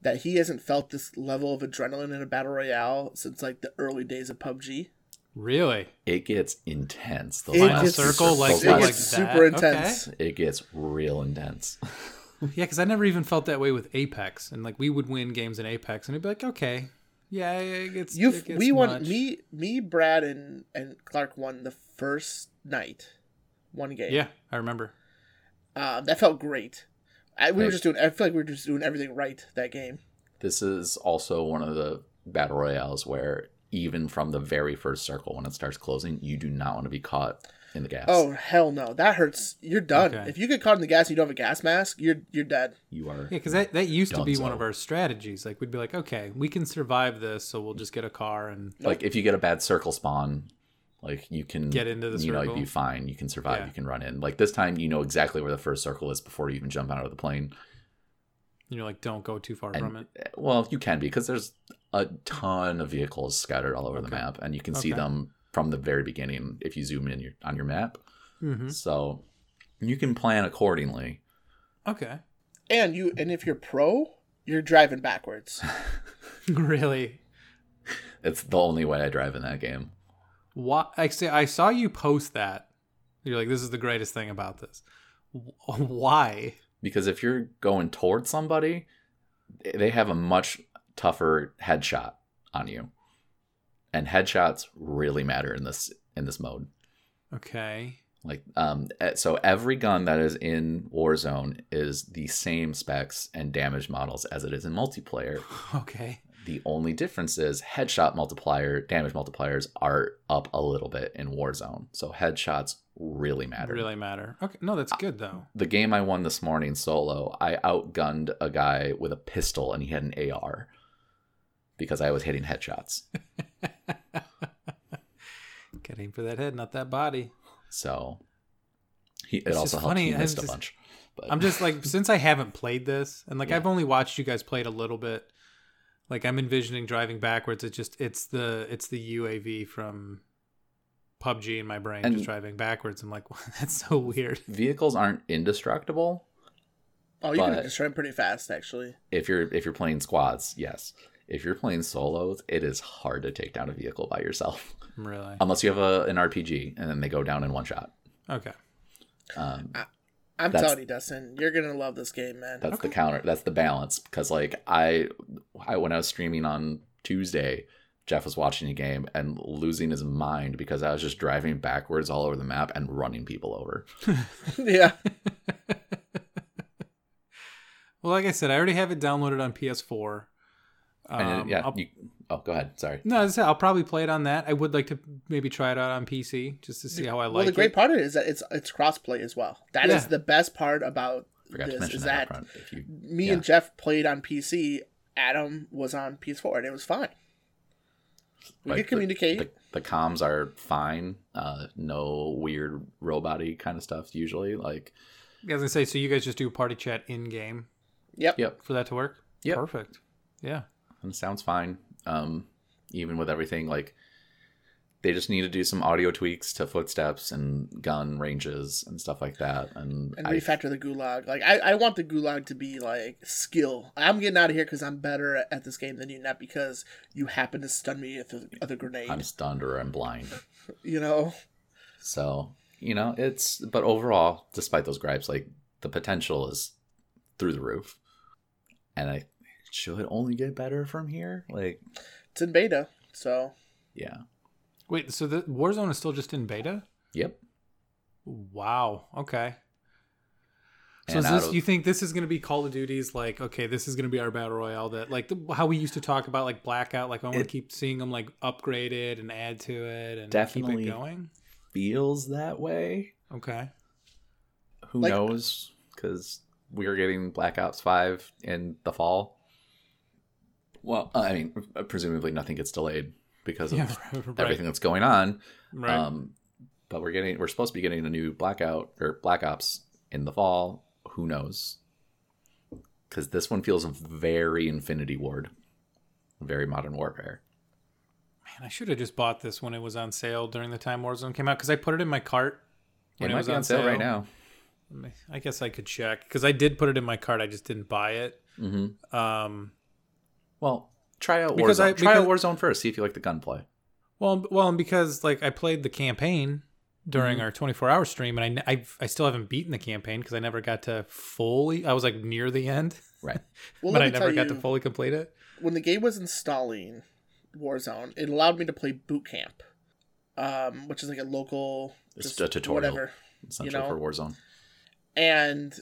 that he hasn't felt this level of adrenaline in a battle royale since like the early days of PUBG. Really? it gets intense. The It Final gets- circle like those it like gets that? super Okay. intense. it gets real intense. Yeah, because I never even felt that way with Apex, and like we would win games in Apex, and it'd be like, okay, yeah, it gets. You it gets we won much. me me Brad and and Clark won the first night, one game. Yeah, I remember. uh, that felt great. I, we were just doing. I feel like we were just doing everything right that game. This is also one of the battle royales where even from the very first circle when it starts closing, you do not want to be caught in the gas. Oh hell no, that hurts. You're done. Okay. If you get caught in the gas and you don't have a gas mask, you're you're dead. you are. Yeah, because that, that used to be Dunzo. one of our strategies. Like we'd be like, okay, we can survive this, so we'll just get a car and Like if you get a bad circle spawn, like you can Get into the You know, you'd be fine. You can survive. Yeah. You can run in. Like this time, you know exactly where the first circle is before you even jump out of the plane. And you're like, don't go too far And- from it. Well, you can be because there's a ton of vehicles scattered all over the map, and you can see them from the very beginning if you zoom in your, on your map. Mm-hmm. So you can plan accordingly. Okay. And you and if you're pro, you're driving backwards. really? It's the only way I drive in that game. Why? I say I saw you post that. You're like, this is the greatest thing about this. Why? Because if you're going towards somebody, they have a much tougher headshot on you. And headshots really matter in this in this mode. Okay. Like um so every gun that is in Warzone is the same specs and damage models as it is in multiplayer. Okay. The only difference is headshot multiplier, damage multipliers are up a little bit in Warzone. So headshots really matter. Really matter. Okay. No, that's good though. The game I won this morning solo, I outgunned a guy with a pistol and he had an AR because I was hitting headshots. Get aim for that head, not that body. So he, it It's also helped funny, he missed a just- bunch. But I'm just like since I haven't played this and like Yeah. I've only watched you guys play it a little bit. Like I'm envisioning driving backwards. It's just it's the it's the UAZ from PUBG in my brain And- just driving backwards. I'm like that's so weird. vehicles aren't indestructible. Oh, you But- can destroy them pretty fast, actually. if you're if you're playing squads, yes. If you're playing solos, it is hard to take down a vehicle by yourself Really? unless you have a, an RPG and then they go down in one shot. Okay. Um, I'm That's- telling you, Dustin, you're gonna love this game, man. that's the counter. That's the balance because like I, I when I was streaming on Tuesday, Jeff was watching a game and losing his mind because I was just driving backwards all over the map and running people over. yeah. Well, like I said, I already have it downloaded on PS4. And Um, yeah, I'll- you, oh, go ahead. Sorry. no, as I said, I'll probably play it on that. I would like to maybe try it out on PC just to see how I like it. well, the great it. part of it is that it's it's crossplay as well. That is Yeah. the best part about Forgot to this. mention Is that, that, up front. If you, me yeah. and Jeff played on PC. Adam was on PS4, and it was fine. We Like, could communicate. the, the comms are fine. Uh, no weird robot kind of stuff usually. Like, as I was gonna say, so you guys just do party chat in game yep. yep, for that to work? Yep. Perfect. Yeah. and it sounds fine. Um, even with everything, like they just need to do some audio tweaks to footsteps and gun ranges and stuff like that. And, And I, refactor the gulag. Like I, I want the gulag to be like skill. I'm getting out of here because I'm better at this game than you, not because you happen to stun me with the other grenade. I'm stunned or I'm blind. You know. So you know, it's but overall, despite those gripes, like the potential is through the roof, and I should only get better from here. Like, It's in beta, so yeah, Wait, so the Warzone is still just in beta? yep. Wow. Okay. So And is this of- you think this is going to be Call of Duty's like okay this is going to be our battle royale that like the, how we used to talk about like Blackout like I want to keep seeing them like upgraded and add to it and Definitely. keep it going. feels that way. Okay. Who Like- knows? Because we are getting Black Ops Five in the fall. Well, I mean, presumably nothing gets delayed because of Yeah. Right. everything that's going on. Right. Um, but we're getting we're supposed to be getting a new Blackout or Black Ops in the fall. Who knows? Because this one feels very Infinity Ward, very Modern Warfare. Man, I should have just bought this when it was on sale during the time Warzone came out because I put it in my cart. It when might was be on sale, right now. I guess I could check because I did put it in my cart. I just didn't buy it. hmm Um, Well, try out Because Warzone. I- try out Warzone first. See if you like the gunplay. well, well, and because like I played the campaign during Mhm. our 24 hour stream, and I, I I still haven't beaten the campaign because I never got to fully. I was like near the end, Right. well, but I never got you, to fully complete it. when the game was installing Warzone, it allowed me to play Boot Camp, um, which is like a local It's just a tutorial. whatever. Essentially know? for Warzone. and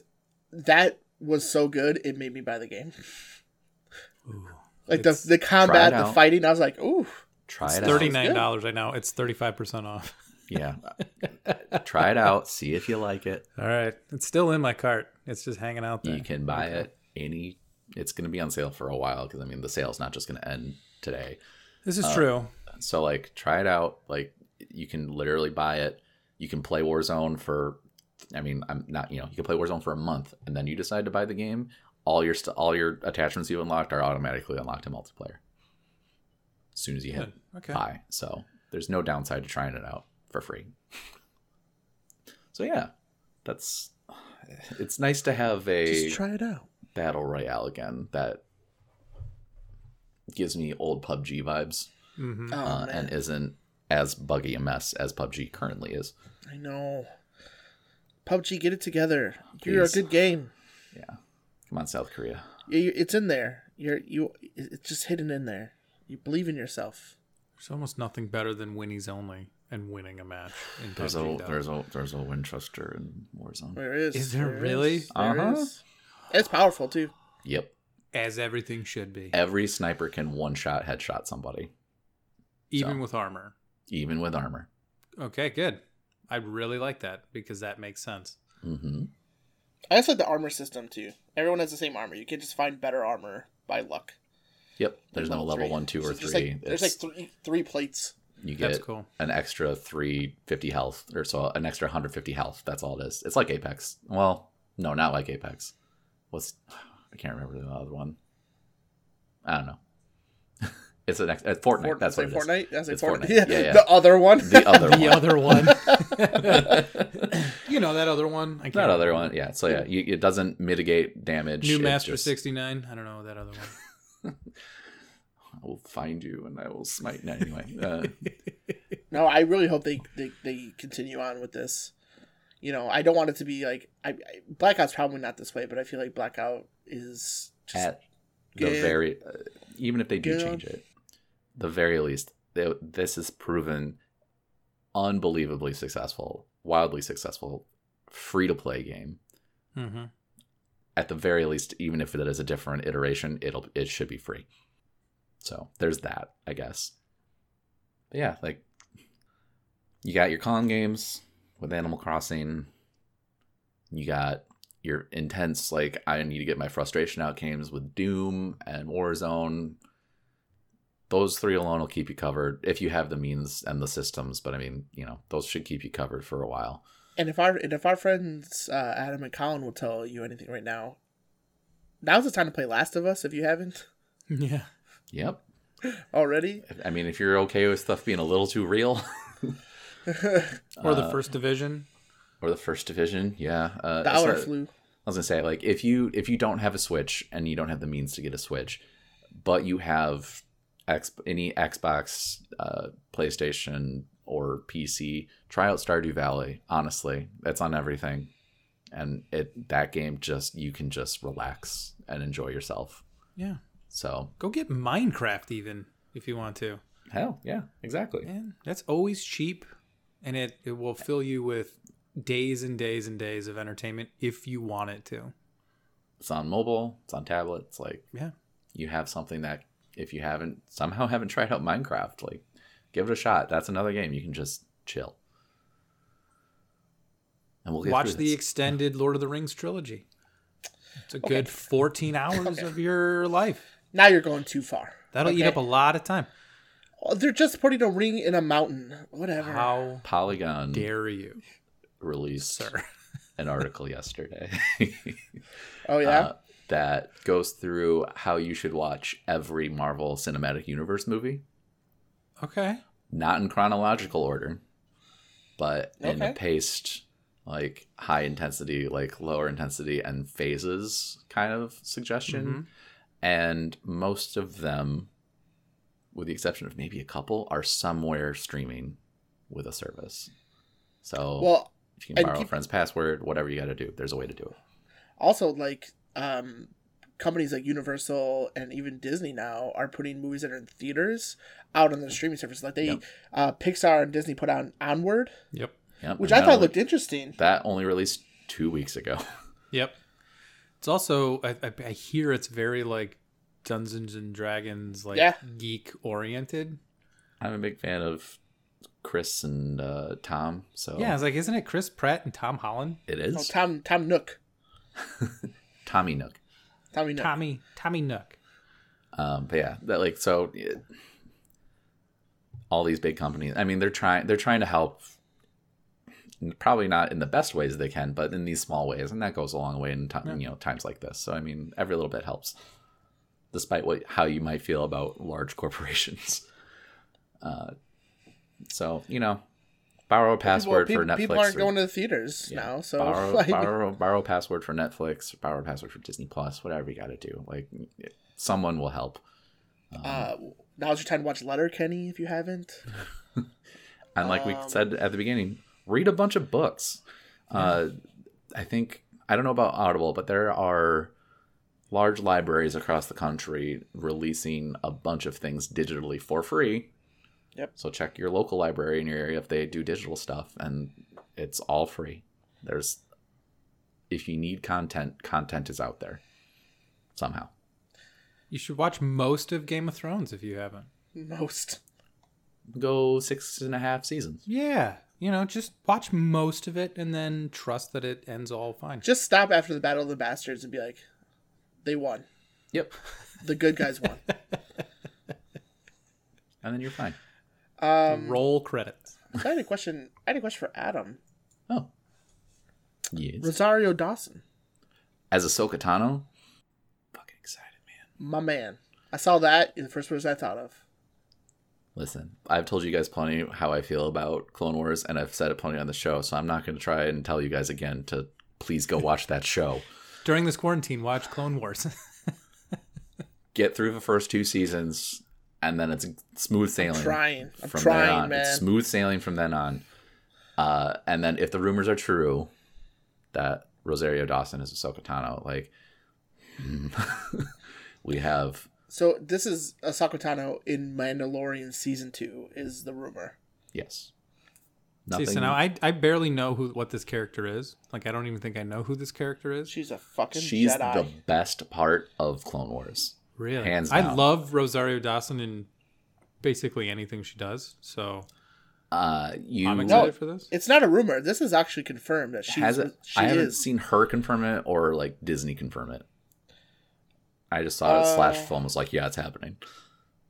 that was so good it made me buy the game. Like the It's- the combat, the out. fighting, I was like, ooh, Try It's it thirty nine dollars right now. It's thirty five percent off. Yeah. Try it out. See if you like it. All right, it's still in my cart. It's just hanging out there. You can buy it any. It's going to be on sale for a while because I mean the sale's not just going to end today. This is Uh, true. So like try it out. Like you can literally buy it. You can play Warzone for. I mean, I'm not. You know, you can play Warzone for a month, and then you decide to buy the game. All your st- all your attachments you unlocked are automatically unlocked in multiplayer as soon as you hit Good. Okay. buy. So there's no downside to trying it out for free. So yeah, that's it's nice to have a Just try it out. battle royale again that gives me old PUBG vibes hmm Oh uh, and isn't as buggy a mess as PUBG currently is. I know. PUBG, get it together. You're a good game. Yeah, come on, South Korea. You- you- It's in there. You're you. It's just hidden in there. You believe in yourself. There's almost nothing better than winnies only and winning a match in There's a there's a there's a Winchester in Warzone. There is. Is there is, really? there Uh-huh. is. It's powerful too. Yep, as everything should be, every sniper can one shot headshot somebody, even so. with armor. even with armor. Okay, good. I really like that because that makes sense. hmm I also like the armor system too. Everyone has the same armor. You can just find better armor by luck. Yep, there's no level three. one, two, or So three. Like, there's like three three plates. you That's get cool. an extra 350 health or so an extra 150 health that's all it is it's like apex well no not like apex what's i can't remember the other one i don't know it's an ex- uh, fortnite Fort- that's what say it is Fortnite. That's like It's Fortnite. Fortnite. Yeah, Yeah, yeah. The other one. the other The one other one. You know that other one. I can't that other one yeah so yeah you, it doesn't mitigate damage New it Master just- 69. I don't know that other one. i will find you and i will smite no, anyway uh, No, I really hope they, they they continue on with this. You know, I don't want it to be like I, I Blackout's probably not this way, but I feel like Blackout is just at the Good. very uh, even if they do Good. change it the very least they, this is proven unbelievably successful wildly successful free to play game. Hmm at the very least even if it is a different iteration it'll it should be free. So there's that i guess. But yeah like you got your con games with animal crossing. You got your intense like i need to get my frustration out games with doom and warzone those three alone will keep you covered if you have the means and the systems but i mean you know those should keep you covered for a while And if our and if our friends uh, Adam and Colin will tell you anything right now, now's the time to play Last of Us if you haven't Yeah. yep already. i mean if you're okay with stuff being a little too real Or the Uh, first division. or the first division yeah uh, The so- hour flew. i was gonna say like if you if you don't have a switch and you don't have the means to get a switch but you have X, any xbox uh, playstation or pc try out stardew valley honestly it's on everything and it that game just you can just relax and enjoy yourself Yeah. so Go get Minecraft even if you want to. hell yeah exactly Man, that's always cheap and it, it will fill you with days and days and days of entertainment if you want it to. it's on mobile it's on tablets like Yeah. you have something that if you haven't somehow haven't tried out minecraft like give it a shot that's another game you can just chill and we'll get Watch the extended Lord of the Rings trilogy. It's a good 14 hours of your life. Now you're going too far. That'll eat up a lot of time. Oh, They're just putting a ring in a mountain. Whatever. How polygon dare you, released sir? an article yesterday Oh yeah. uh, that goes through how you should watch every marvel cinematic universe movie Okay. not in chronological order, but in a paced, like high intensity, like lower intensity, and phases kind of suggestion. Mhm. And most of them, with the exception of maybe a couple, are somewhere streaming with a service. So well, if you can borrow a friend's password, whatever you got to do, there's a way to do it. also like um companies like universal and even disney now are putting movies that are in theaters out on the streaming service like they Yep. uh pixar and disney put on onward Yep. Yep. which and i thought looked interesting that only released two weeks ago. Yep. It's also I, I, I hear it's very like Dungeons and Dragons like Yeah. geek oriented. I'm a big fan of Chris and uh, Tom, so Yeah, it's like isn't it Chris Pratt and Tom Holland? It is. oh, tom tom nook Tommy Nook. tommy nook Tommy Tommy Nook. Um, but yeah, that like so it, all these big companies. I mean, they're trying they're trying to help probably not in the best ways they can, but in these small ways, and that goes a long way in ti- Yeah. you know times like this. So I mean, every little bit helps, despite what how you might feel about large corporations. Uh, so you know, borrow a password people, for Netflix. people aren't or- going to the theaters yeah, now, so borrow, like, borrow borrow a password for Netflix, borrow a password for Disney Plus, whatever you got to do. Like someone will help. uh, now's your time to watch Letterkenny if you haven't. And like we Um, said at the beginning, read a bunch of books. Uh, I think I don't know about Audible, but there are large libraries across the country releasing a bunch of things digitally for free. Yep. So check your local library in your area if they do digital stuff, and it's all free. There's if you need content, content is out there somehow. You should watch most of Game of Thrones if you haven't. Most. Go six and a half seasons. Yeah, you know, just watch most of it and then trust that it ends all fine. Just stop after the Battle of the Bastards and be like, they won. Yep. The good guys won. And then you're fine. Um, Roll credits. I had a question. I had a question for Adam. Oh. Yes. Rosario Dawson, As Ahsoka Tano, fucking excited, man. my man. I saw that. You're the first person I thought of. Listen, I've told you guys plenty how I feel about Clone Wars, and I've said it plenty on the show, so I'm not going to try and tell you guys again to please go watch that show. During this quarantine, watch Clone Wars. Get through the first two seasons, and then it's smooth sailing. Trying. I'm from there trying, on. man. It's smooth sailing from then on. Uh, and then if the rumors are true that Rosario Dawson is Ahsoka Tano, like we have So this is Ahsoka Tano in Mandalorian season two is the rumor. yes. See, so now I, I barely know who what this character is. Like I don't even think I know who this character is. She's a fucking She's Jedi. the best part of Clone Wars. Really, Hands I love Rosario Dawson in basically anything she does. So Uh, you I'm excited No, for this. It's not a rumor. This is actually confirmed that she's has it? she I haven't seen her confirm it or like Disney confirm it. I just saw it Uh, slash film was like, yeah, it's happening.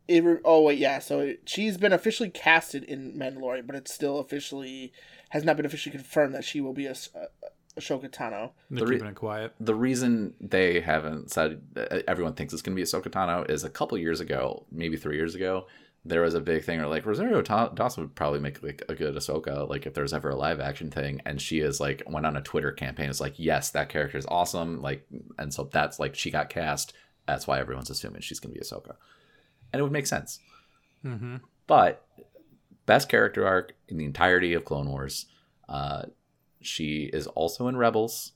It re- oh wait, yeah. So it- she's been officially casted in Mandalorian, but it's still officially has not been officially confirmed that she will be a, a, a Ahsoka Tano. They're the re- keeping it quiet. The reason they haven't said uh, everyone thinks it's going to be Ahsoka Tano is a couple years ago, maybe three years ago, there was a big thing where like Rosario Ta- Dawson would probably make like a good Ahsoka, like if there's ever a live action thing, and she is like went on a Twitter campaign. is like yes, that character is awesome, like, and so that's like she got cast. That's why everyone's assuming she's going to be Ahsoka, and it would make sense. hmm But best character arc in the entirety of Clone Wars. Uh, she is also in Rebels,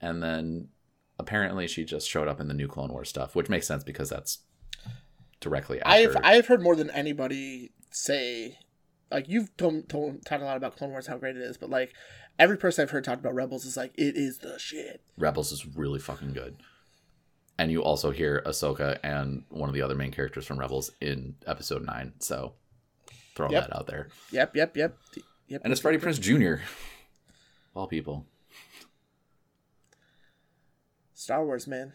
and then apparently she just showed up in the new Clone Wars stuff, which makes sense because that's directly after. I've. I've heard more than anybody say, like you've told, told talked a lot about Clone Wars how great it is, but like every person I've heard talk about Rebels is like it is the shit. Rebels is really fucking good. And you also hear Ahsoka and one of the other main characters from Rebels in Episode Nine. So throw Yep. that out there. Yep, yep, yep, yep. And it's Freddie Prinze Jr. All people. Star Wars man.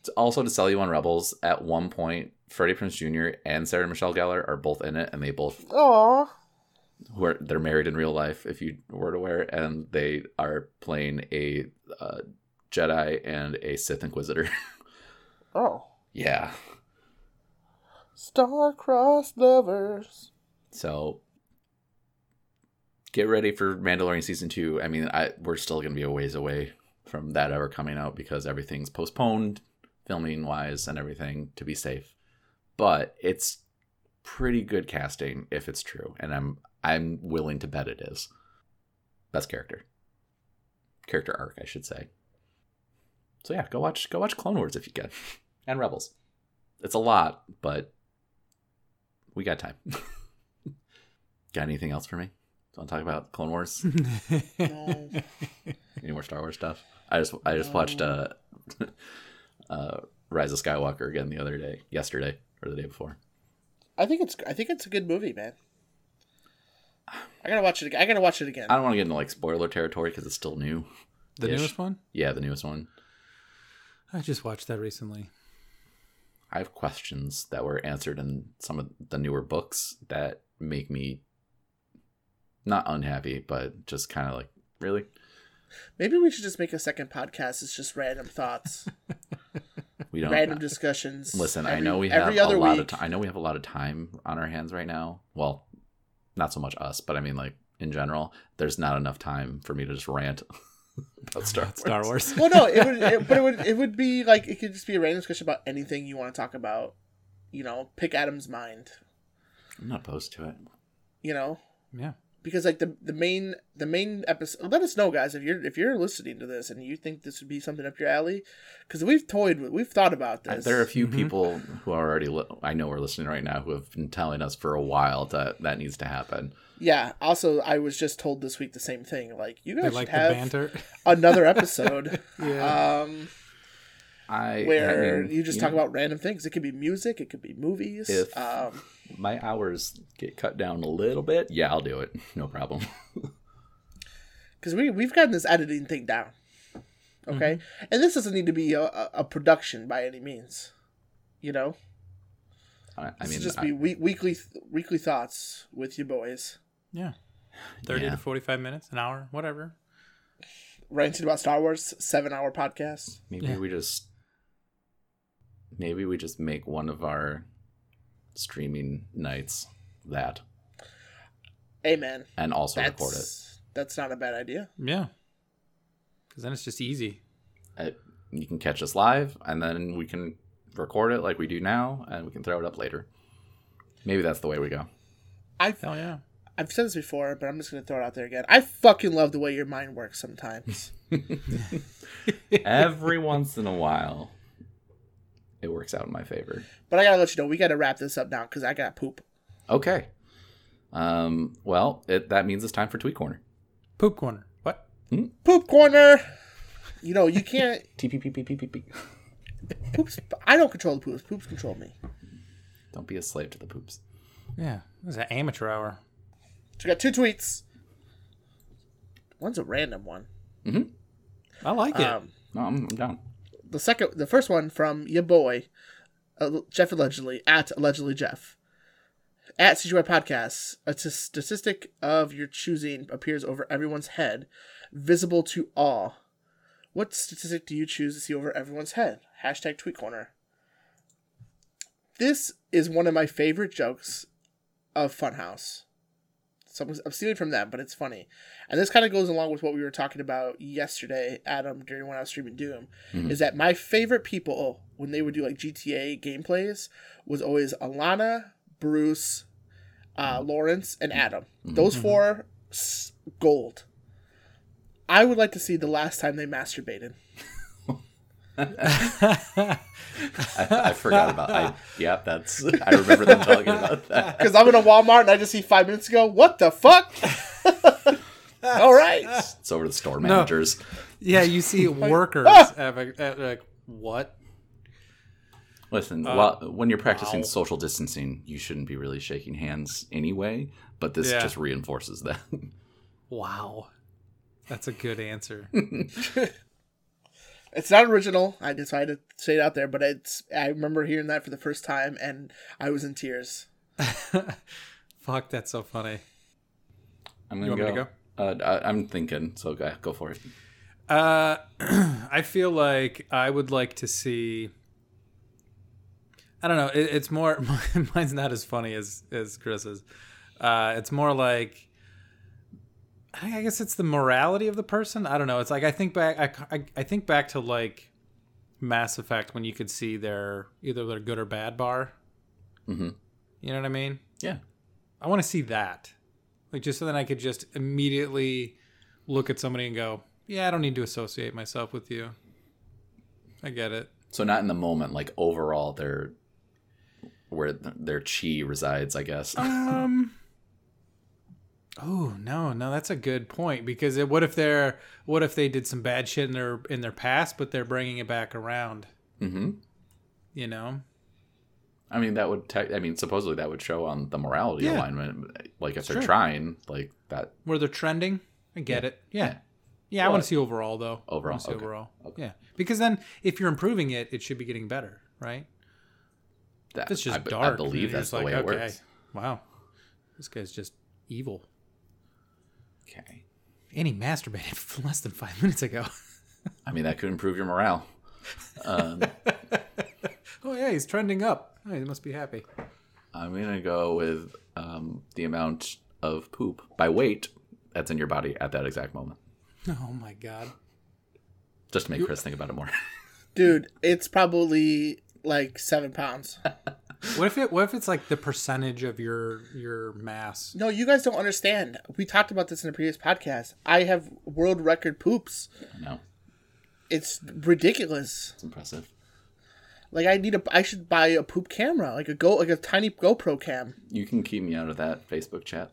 It's also to sell you on Rebels. At one point, Freddie Prinze Jr. and Sarah Michelle Gellar are both in it, and they both Oh, who are they're married in real life, if you weren't aware, and they are playing a uh, Jedi and a Sith Inquisitor. oh, yeah, star-crossed lovers. so get ready for Mandalorian season two. I mean, I we're still gonna be a ways away from that ever coming out because everything's postponed, filming wise, and everything to be safe. But it's pretty good casting if it's true, and I'm I'm willing to bet it is. Best character, character arc, I should say. So yeah, go watch go watch Clone Wars if you can, and Rebels. It's a lot, but we got time. got anything else for me? Want to talk about Clone Wars? No. Any more Star Wars stuff? I just I just watched uh, uh, Rise of Skywalker again the other day, yesterday or the day before. I think it's I think it's a good movie, man. I gotta watch it. I gotta watch it again. I don't want to get into like spoiler territory because it's still new. the newest one. Yeah, the newest one. I just watched that recently. I have questions that were answered in some of the newer books that make me not unhappy, but just kind of like really. Maybe we should just make a second podcast. It's just random thoughts, We don't random discussions. listen. I know we have every a other lot of week. time. I know we have a lot of time on our hands right now. Well, not so much us, but I mean like in general. There's not enough time for me to just rant about Star Wars. Star Wars. well, no, it would, it, but it would it would be like it could just be a random discussion about anything you want to talk about. You know, pick Adam's mind. I'm not opposed to it. You know, yeah. Because like the the main the main episode. Let us know, guys, if you're if you're listening to this and you think this would be something up your alley, because we've toyed with, we've thought about I- this. There are a few Mhm. people who are already li- I know are listening right now who have been telling us for a while that that needs to happen. yeah. Also, I was just told this week the same thing. Like you They guys like should the have banter. another episode. yeah. um I where I mean, you just talk know, about random things. It could be music, it could be movies. If- um, my hours get cut down a little bit. Yeah, I'll do it. No problem. because we we've gotten this editing thing down. Okay, and this doesn't need to be a, a, a production by any means. You know, I, I mean, will just I- be we- weekly weekly thoughts with you boys, yeah. 30 Yeah. to 45 minutes, an hour, whatever. ranting about Star Wars, seven hour podcast. maybe Yeah. we just maybe we just make one of our streaming nights that, Amen. and also That's record it. that's not a bad idea. Yeah. Because then it's just easy. Uh, You can catch us live, and then we can record it like we do now, and we can throw it up later. Maybe that's the way we go. I Hell yeah. I've said this before, but I'm just gonna throw it out there again. I fucking love the way your mind works sometimes. Every once in a while, it works out in my favor. but I gotta let you know we gotta wrap this up now because I got poop. Okay. Um. Well, it, that means it's time for Tweet Corner. Poop corner. What? Poop corner. You know you can't TPPPPP. poops. I don't control the poops. Poops control me. Don't be a slave to the poops. Yeah. This is an amateur hour. So we got two tweets. One's a random one. I like it. Um, No, I'm, I'm down. The second, the first one from your boy, uh, Jeff allegedly at allegedly Jeff at CGY Podcasts. A t- statistic of your choosing appears over everyone's head, visible to all. What statistic do you choose to see over everyone's head? Hashtag Tweet Corner. This is one of my favorite jokes of Funhaus. So I'm- I'm stealing from them, but it's funny. And this kind of goes along with what we were talking about yesterday, Adam, during when I was streaming Doom. Mm-hmm. Is that my favorite people oh, when they would do like GTA gameplays was always Alanah, Bruce, uh, Lawrence, and mm-hmm. Adam. Mm-hmm. Those four, gold. I would like to see the last time they masturbated. I, I forgot about. I yeah, that's. I remember them talking about that. Because I'm in a Walmart and I just see five minutes ago, what the fuck? All right. It's over to the store managers. yeah, you see workers ah! at, a- at like, what? Listen, uh, while, when you're practicing wow. social distancing, you shouldn't be really shaking hands anyway. But this Yeah. just reinforces that. Wow. That's a good answer. It's not original. I decided to say it out there, but it's. I remember hearing that for the first time and I was in tears. Fuck, that's so funny. I'm gonna want me to Uh, I, I'm thinking, so go, go for it. Uh, I feel like I would like to see. I don't know. It, it's more. Mine's not as funny as as Chris's. Uh, it's more like. I guess it's the morality of the person. I don't know. It's like I think back. I, I, I think back to like Mass Effect when you could see their either their good or bad bar. Mhm. You know what I mean? Yeah, I want to see that. Like just so then I could just immediately look at somebody and go, "Yeah, I don't need to associate myself with you." I get it. so not in the moment, like overall, their where their chi resides, I guess. Um Oh, no, no, that's a good point because it, what if they're what if they did some bad shit in their in their past but they're bringing it back around, hmm you know? I mean, that would. Te- I mean, supposedly that would show on the morality Yeah. alignment. Like if they're trying, like that. Where they're trending? I get it. Yeah. Yeah. Yeah, I want to see overall though. Overall, okay. overall. Okay. Yeah. Because then if you're improving it, it should be getting better, right? that It's just I, dark. I believe that's the like, way it okay, works. Wow. This guy's just evil. Okay. And he masturbated for less than five minutes ago. I mean, that could improve your morale. Um, oh yeah, he's trending up. Oh, he must be happy. I'm gonna go with um, the amount of poop by weight that's in your body at that exact moment, Oh my god. just to make Chris think about it more. Dude, it's probably like seven pounds. What if it? What if it's like the percentage of your your mass? No, you guys don't understand. We talked about this in a previous podcast. I have world record poops. no, It's ridiculous. it's impressive. Like I need a, I should buy a poop camera, like a go, like a tiny GoPro cam. You can keep me out of that Facebook chat.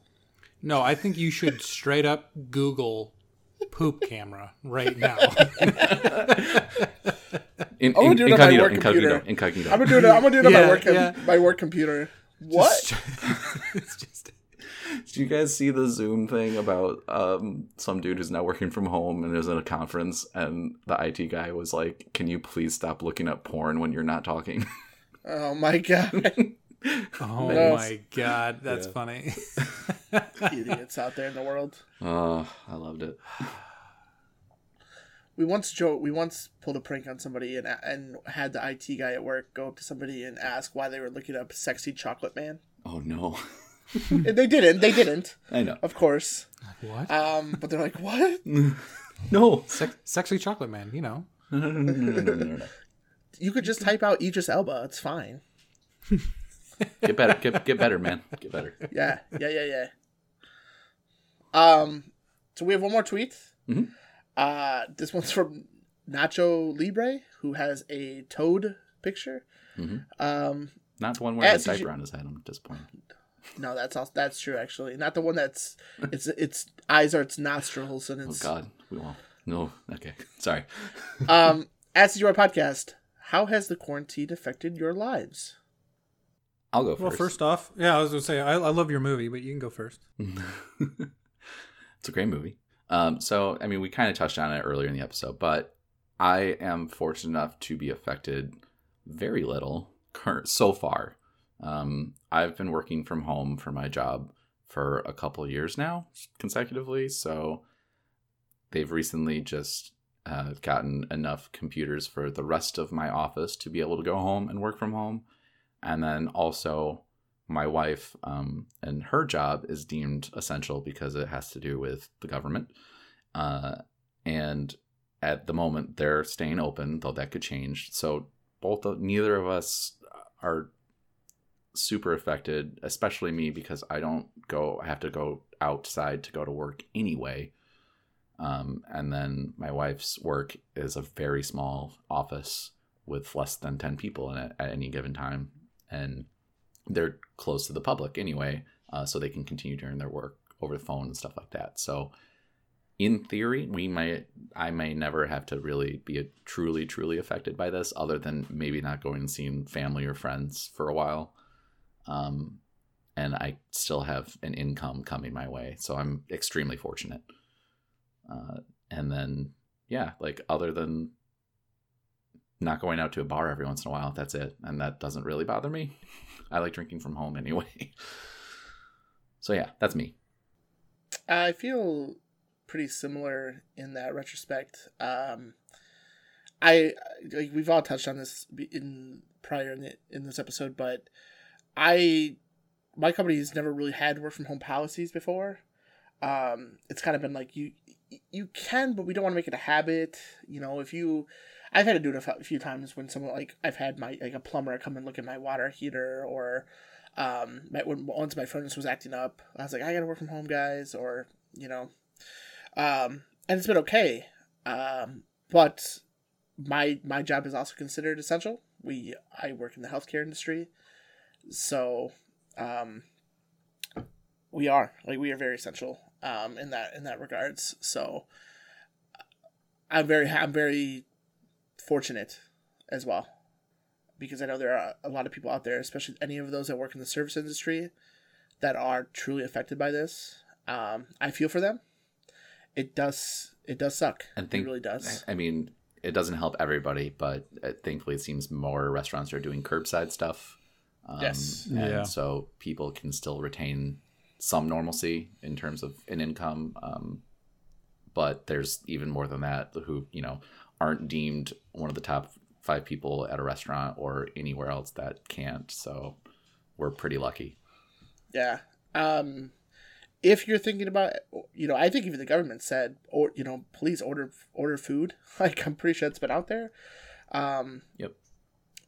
No, I think you should straight up Google poop camera right now. In, I'm gonna do it on my work incognito, computer. incognito. I'm gonna do it. I'm gonna do it on Yeah, my work, com- yeah. my work computer. What? it's just Did you guys see the Zoom thing about um, some dude who's now working from home and is at a conference, and the IT guy was like, "Can you please stop looking at porn when you're not talking?" Oh my god, Oh Yes. my god, that's funny. idiots out there in the world. oh, I loved it. We once joke. We once pulled a prank on somebody and and had the IT guy at work go up to somebody and ask why they were looking up "sexy chocolate man." Oh no, they didn't. They didn't. I know. Of course. what? Um, but they're like, "What? No, Sex, sexy chocolate man, you know. no, no, no. You could just type out Idris Elba. It's fine." Get better, get get better, man. Get better. Yeah, yeah, yeah, yeah. Um, so we have one more tweet. Mhm. Uh, this one's from Nacho Libre, who has a toad picture. Mhm. Um, Not the one wearing a As diaper on his head. I'm disappointed. no, that's also, that's true actually. Not the one that's its its eyes are its nostrils and Oh it's God, we won't. No, okay, sorry. um. As your podcast, how has the quarantine affected your lives? I'll go first. Well, first off, yeah, I was gonna say I, I love your movie, but you can go first. it's a great movie. Um, so, I mean, we kind of touched on it earlier in the episode, but I am fortunate enough to be affected very little current so far. Um, I've been working from home for my job for a couple years now consecutively. So they've recently just uh, gotten enough computers for the rest of my office to be able to go home and work from home. And then also, my wife um, and her job is deemed essential because it has to do with the government. Uh, and at the moment, they're staying open, though that could change. So both of, neither of us are super affected, especially me because I don't go. I have to go outside to go to work anyway. Um, and then my wife's work is a very small office with less than 10 people in it at any given time. And they're close to the public anyway, uh, so they can continue doing their work over the phone and stuff like that. So, in theory, we might, I may never have to really be truly, truly affected by this, other than maybe not going and seeing family or friends for a while. Um, and I still have an income coming my way, so I'm extremely fortunate. Uh, and then, yeah, like other than not going out to a bar every once in a while. That's it. And that doesn't really bother me. I like drinking from home anyway. So yeah, that's me. I feel pretty similar in that retrospect. Um, I like we've all touched on this in prior in, the, in this episode, but I my company has never really had work from home policies before. Um, it's kind of been like you you can, but we don't want to make it a habit. You know, if you I've had to do it a few times when someone like I've had my like a plumber come and look at my water heater or um when once my furnace was acting up i was like i gotta work from home guys or you know. Um and it's been okay. Um but my my job is also considered essential. We i work in the healthcare industry. So um we are like we are very essential um in that in that regards. So i'm very i'm very fortunate as well because I know there are a lot of people out there, especially any of those that work in the service industry, that are truly affected by this. Um, I feel for them. It does. It does suck. And think, it really does. I mean, it doesn't help everybody, but uh, thankfully, it seems more restaurants are doing curbside stuff. Um, Yes. And Yeah. so people can still retain some normalcy in terms of an income. Um, but there's even more than that who you know aren't deemed one of the top five people at a restaurant or anywhere else that can't. So we're pretty lucky. Yeah. Um, if you're thinking about, you know, I think even the government said, or you know, please order order food. Like I'm pretty sure it's been out there. Um, Yep.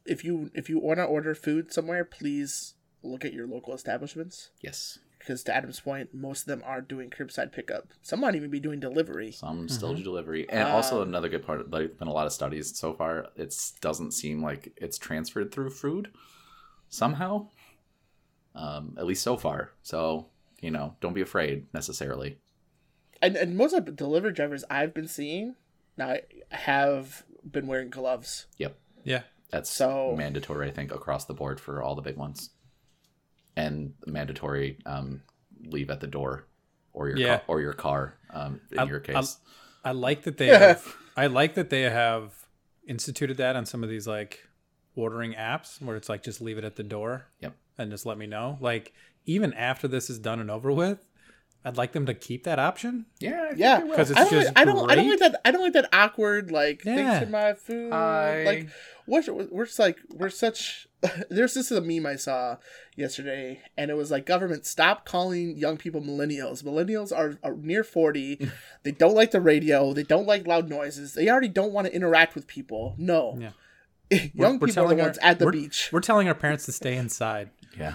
if you if you want to order food somewhere, please look at your local establishments Yes. Because to Adam's point, most of them are doing curbside pickup. Some might even be doing delivery. Some still do delivery, and also Um, another good part. Like been a lot of studies so far. It doesn't seem like it's transferred through food somehow. Um, at least so far. So you know, don't be afraid necessarily. And and most of the delivery drivers I've been seeing now have been wearing gloves. Yep. Yeah. That's So- mandatory, I think, across the board for all the big ones, and mandatory um, leave at the door, or your Yeah. car, or your car. Um, in I- your case, I like that they have I like that they have instituted that on some of these like ordering apps where it's like just leave it at the door. Yep. And just let me know. Like even after this is done and over with, I'd like them to keep that option. yeah, I Yeah. Because it's I don't, just like, I don't, I don't like that. I don't like that awkward like Yeah. thanks for my food. I- Like we're, we're just like we're such. There's this is a meme I saw yesterday, and it was like government stop calling young people millennials. Millennials are, are near forty. they don't like the radio. They don't like loud noises. They already don't want to interact with people. No, Yeah. young We're people are the telling our- ones at the we're- beach. We're telling our parents to stay inside. yeah.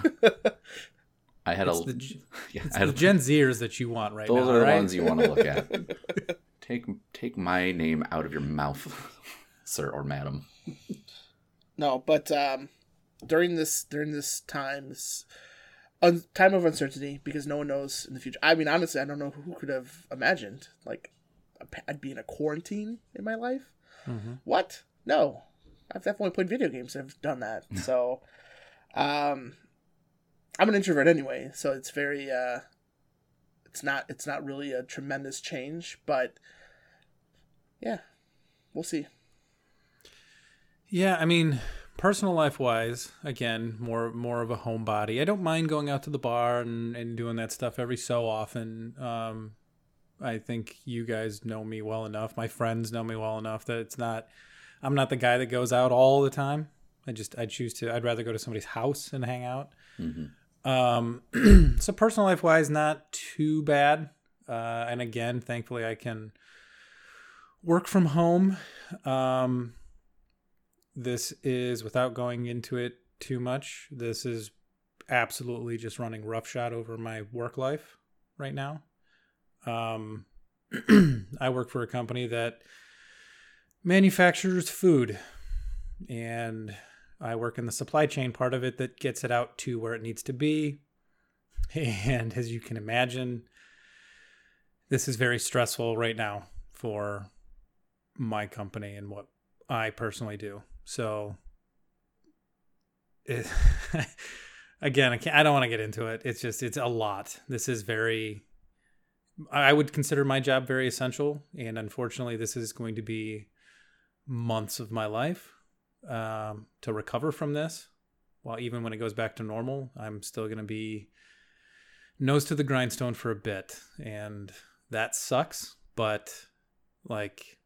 I had It's a the yeah, It's I had the a- Gen Zers that you want right Those now. Those are the right? ones you want to look at. take take my name out of your mouth, sir or madam. No, but um, during this during this time, this un- time of uncertainty, because no one knows in the future. I mean, honestly, I don't know who could have imagined like I'd be in a quarantine in my life. Mhm. What? No, I've definitely played video games I've done that. so, um, I'm an introvert anyway, so it's very uh, it's not it's not really a tremendous change, but yeah, we'll see. Yeah, I mean, personal life wise, again, more more of a homebody. I don't mind going out to the bar and, and doing that stuff every so often. Um, I think you guys know me well enough. My friends know me well enough that it's not. I'm not the guy that goes out all the time. I just I choose to. I'd rather go to somebody's house and hang out. hmm Um, so personal life wise, not too bad. Uh, and again, thankfully, I can work from home. Um, this is without going into it too much. This is absolutely just running roughshod over my work life right now. Um, I work for a company that manufactures food, and I work in the supply chain part of it that gets it out to where it needs to be. And as you can imagine, this is very stressful right now for my company and what I personally do. So, it, again, I, can't, I don't want to get into it. It's just, it's a lot. This is very, I would consider my job very essential. And unfortunately, this is going to be months of my life um, to recover from this. Well, even when it goes back to normal, I'm still going to be nose to the grindstone for a bit. And that sucks, but like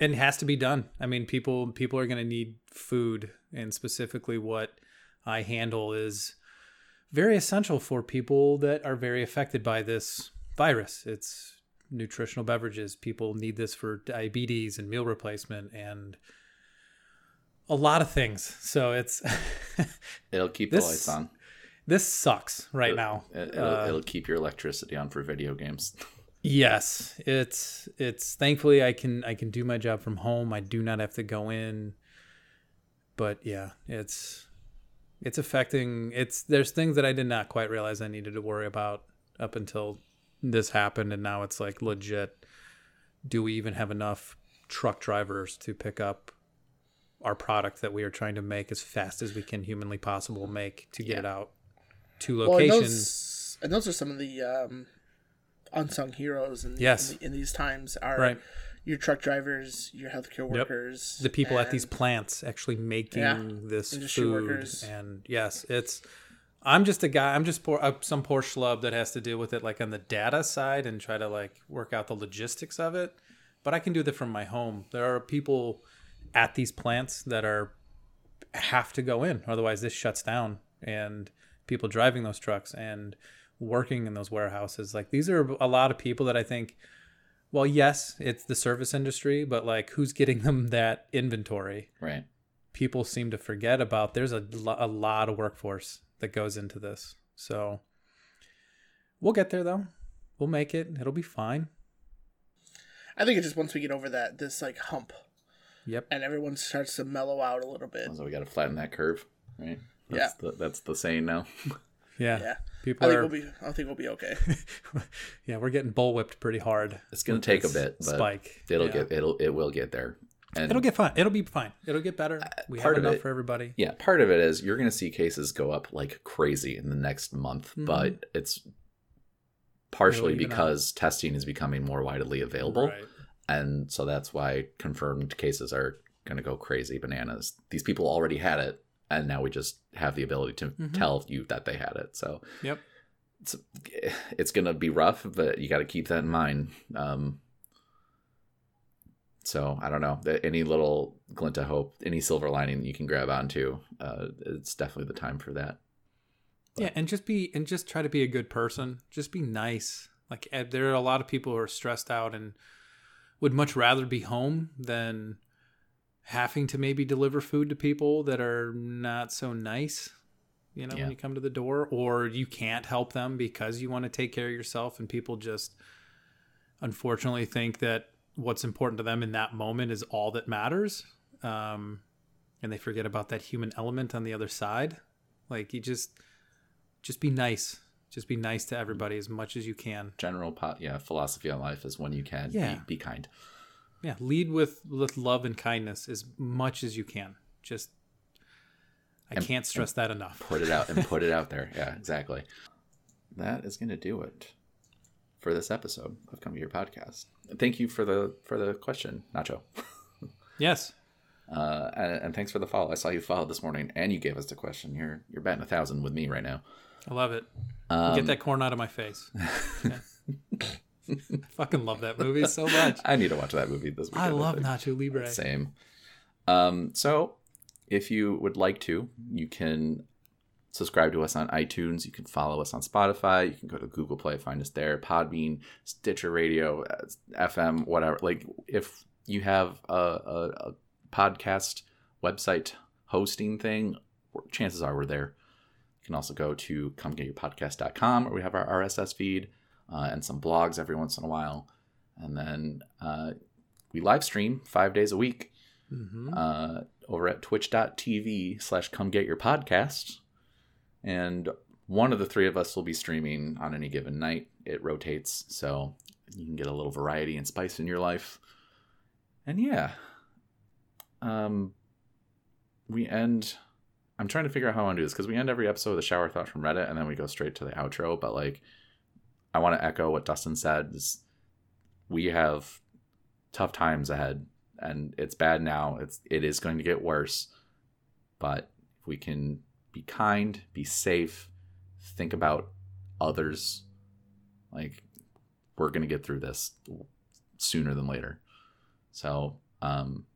it has to be done. I mean, people people are going to need food and specifically what I handle is very essential for people that are very affected by this virus. It's nutritional beverages. People need this for diabetes and meal replacement and a lot of things. So it's It'll keep This- the lights on. this sucks right It- now. It, will Uh, it'll keep your electricity on for video games. Yes, it's it's thankfully I can I can do my job from home. I do not have to go in. But yeah, it's it's affecting it's there's things that I did not quite realize I needed to worry about up until this happened and now it's like legit do we even have enough truck drivers to pick up our product that we are trying to make as fast as we can humanly possible make to get Yeah. it out to Well, and locations. those, and those are some of the um, unsung heroes in, Yes. in, the- in these times are Right. your truck drivers, your healthcare workers, the people at these plants actually making Yeah, this food workers. and yes it's I'm just a guy. I'm just poor, uh, some poor schlub that has to deal with it like on the data side and try to like work out the logistics of it. But I can do that from my home. There are people at these plants that are have to go in, otherwise this shuts down. And people driving those trucks and working in those warehouses, like these are a lot of people that I think. Well, yes, it's the service industry, but like who's getting them that inventory? Right. people seem to forget about there's a, a lot of workforce that goes into this so we'll get there though we'll make it it'll be fine I think it's just once we get over that this like hump yep and everyone starts to mellow out a little bit. So we got to flatten that curve, right? That's The, that's the saying now. yeah, Yeah. people I think are we'll be. I think we'll be okay. yeah we're getting bullwhipped pretty hard It's gonna take a bit, but spike it'll Yeah. get it'll it will get there. And it'll get fine it'll be fine it'll get better we part have enough it- for everybody yeah, part of it is you're gonna see cases go up like crazy in the next month, Mhm. but it's partially even out. because testing is becoming more widely available, right and so that's why confirmed cases are gonna go crazy bananas. These people already had it, and now we just have the ability to Mhm. tell you that they had it. So yep it's it's gonna be rough, but you got to keep that in mind. Um, so I don't know. Any little glint of hope, any silver lining you can grab onto, uh, it's definitely the time for that. Yeah, and just be and just try to be a good person. Just be nice. Like eh, there are a lot of people who are stressed out and would much rather be home than having to maybe deliver food to people that are not so nice. You know, Yeah. when you come to the door, or you can't help them because you want to take care of yourself, and people just unfortunately think that what's important to them in that moment is all that matters, um, and they forget about that human element on the other side. Like you just just be nice. Just be nice to everybody as much as you can. General, po- yeah, philosophy on life is when you can Yeah. be, be kind. Yeah, lead with with love and kindness as much as you can. Just I And- can't stress that enough. Put it out and put it out there. Yeah, exactly. That is going to do it for this episode of Come Get Your Podcast. Thank you for the for the question, Nacho. Yes. Uh, and, and thanks for the follow. I saw you follow this morning, and you gave us the question. You're you're batting a thousand with me right now. I love it. Um, Get that corn out of my face. Yeah. Fucking love that movie so much. I need to watch that movie this weekend. I love. Nacho Libre. Same. Um, so, if you would like to, you can subscribe to us on iTunes. You can follow us on Spotify. You can go to Google Play, find us there. Podbean, Stitcher Radio, uh, FM, whatever. Like, if you have a, a, a podcast website hosting thing, chances are we're there. You can also go to comegetyourpodcast.com where we have our RSS feed uh, and some blogs every once in a while. And then uh, we live stream five days a week hmm uh, over at twitch.tv slash come get your podcast. And one of the three of us will be streaming on any given night. It rotates, so you can get a little variety and spice in your life. And yeah, um, we end. I'm trying to figure out how I want to do this because we end every episode with a shower thought from Reddit, and then we go straight to the outro. But like, I want to echo what Dustin said. Is we have tough times ahead and it's bad now. It's it is going to get worse. But if we can be kind, be safe, think about others, like we're gonna get through this sooner than later. So um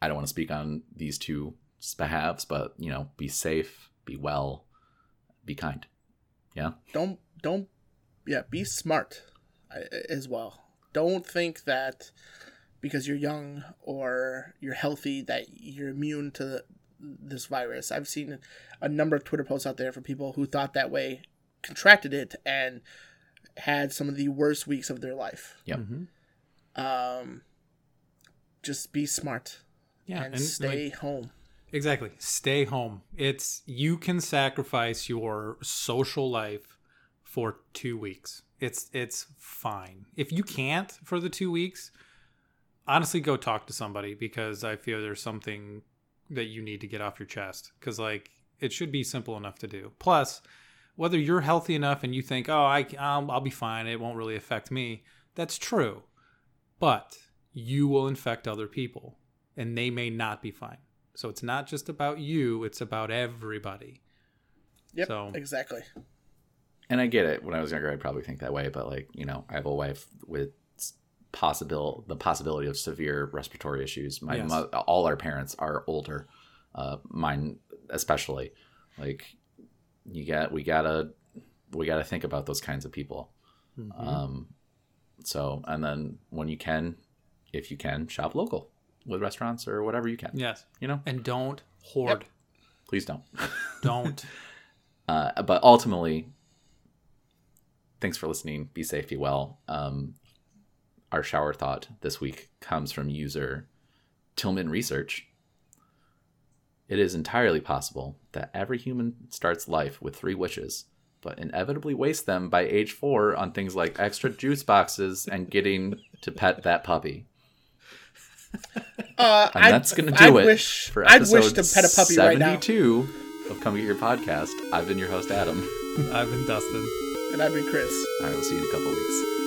I don't want to speak on these two behalves, but you know, be safe, be well, be kind. Yeah. don't don't yeah be smart uh, as well don't think that because you're young or you're healthy that you're immune to this virus i've seen a number of twitter posts out there from people who thought that way contracted it and had some of the worst weeks of their life Yep. hmm um just be smart Yeah, and, and, stay like, home Exactly. Stay home. It's you can sacrifice your social life for 2 weeks. It's it's fine. If you can't for the 2 weeks, honestly go talk to somebody because I feel there's something that you need to get off your chest cuz like it should be simple enough to do. Plus, whether you're healthy enough and you think, "Oh, I I'll, um, I'll be fine. It won't really affect me." That's true. But you will infect other people and they may not be fine. So it's not just about you, it's about everybody. Yep. So- Exactly. And I get it. When I was younger, I'd probably think that way, but like you know, I have a wife with possible the possibility of severe respiratory issues. My Yes. mo- all our parents are older, uh, mine especially. Like you got, we gotta, we gotta think about those kinds of people. Mhm. Um, so and then when you can, if you can, shop local with restaurants or whatever you can. yes, You know, and don't hoard. please don't. Don't. Uh, but ultimately, thanks for listening. Be safe, be well. Um, our shower thought this week comes from user Tillman Research. It is entirely possible that every human starts life with three wishes, but inevitably wastes them by age four on things like extra juice boxes and getting to pet that puppy. Uh, And I'd- that's going to I'd do it wish, for I'd wish to pet a puppy right now. 72 of Come Get Your Podcast. I've been your host, Adam. I've been Dustin. And I've been Chris. All right, we'll see you in a couple weeks.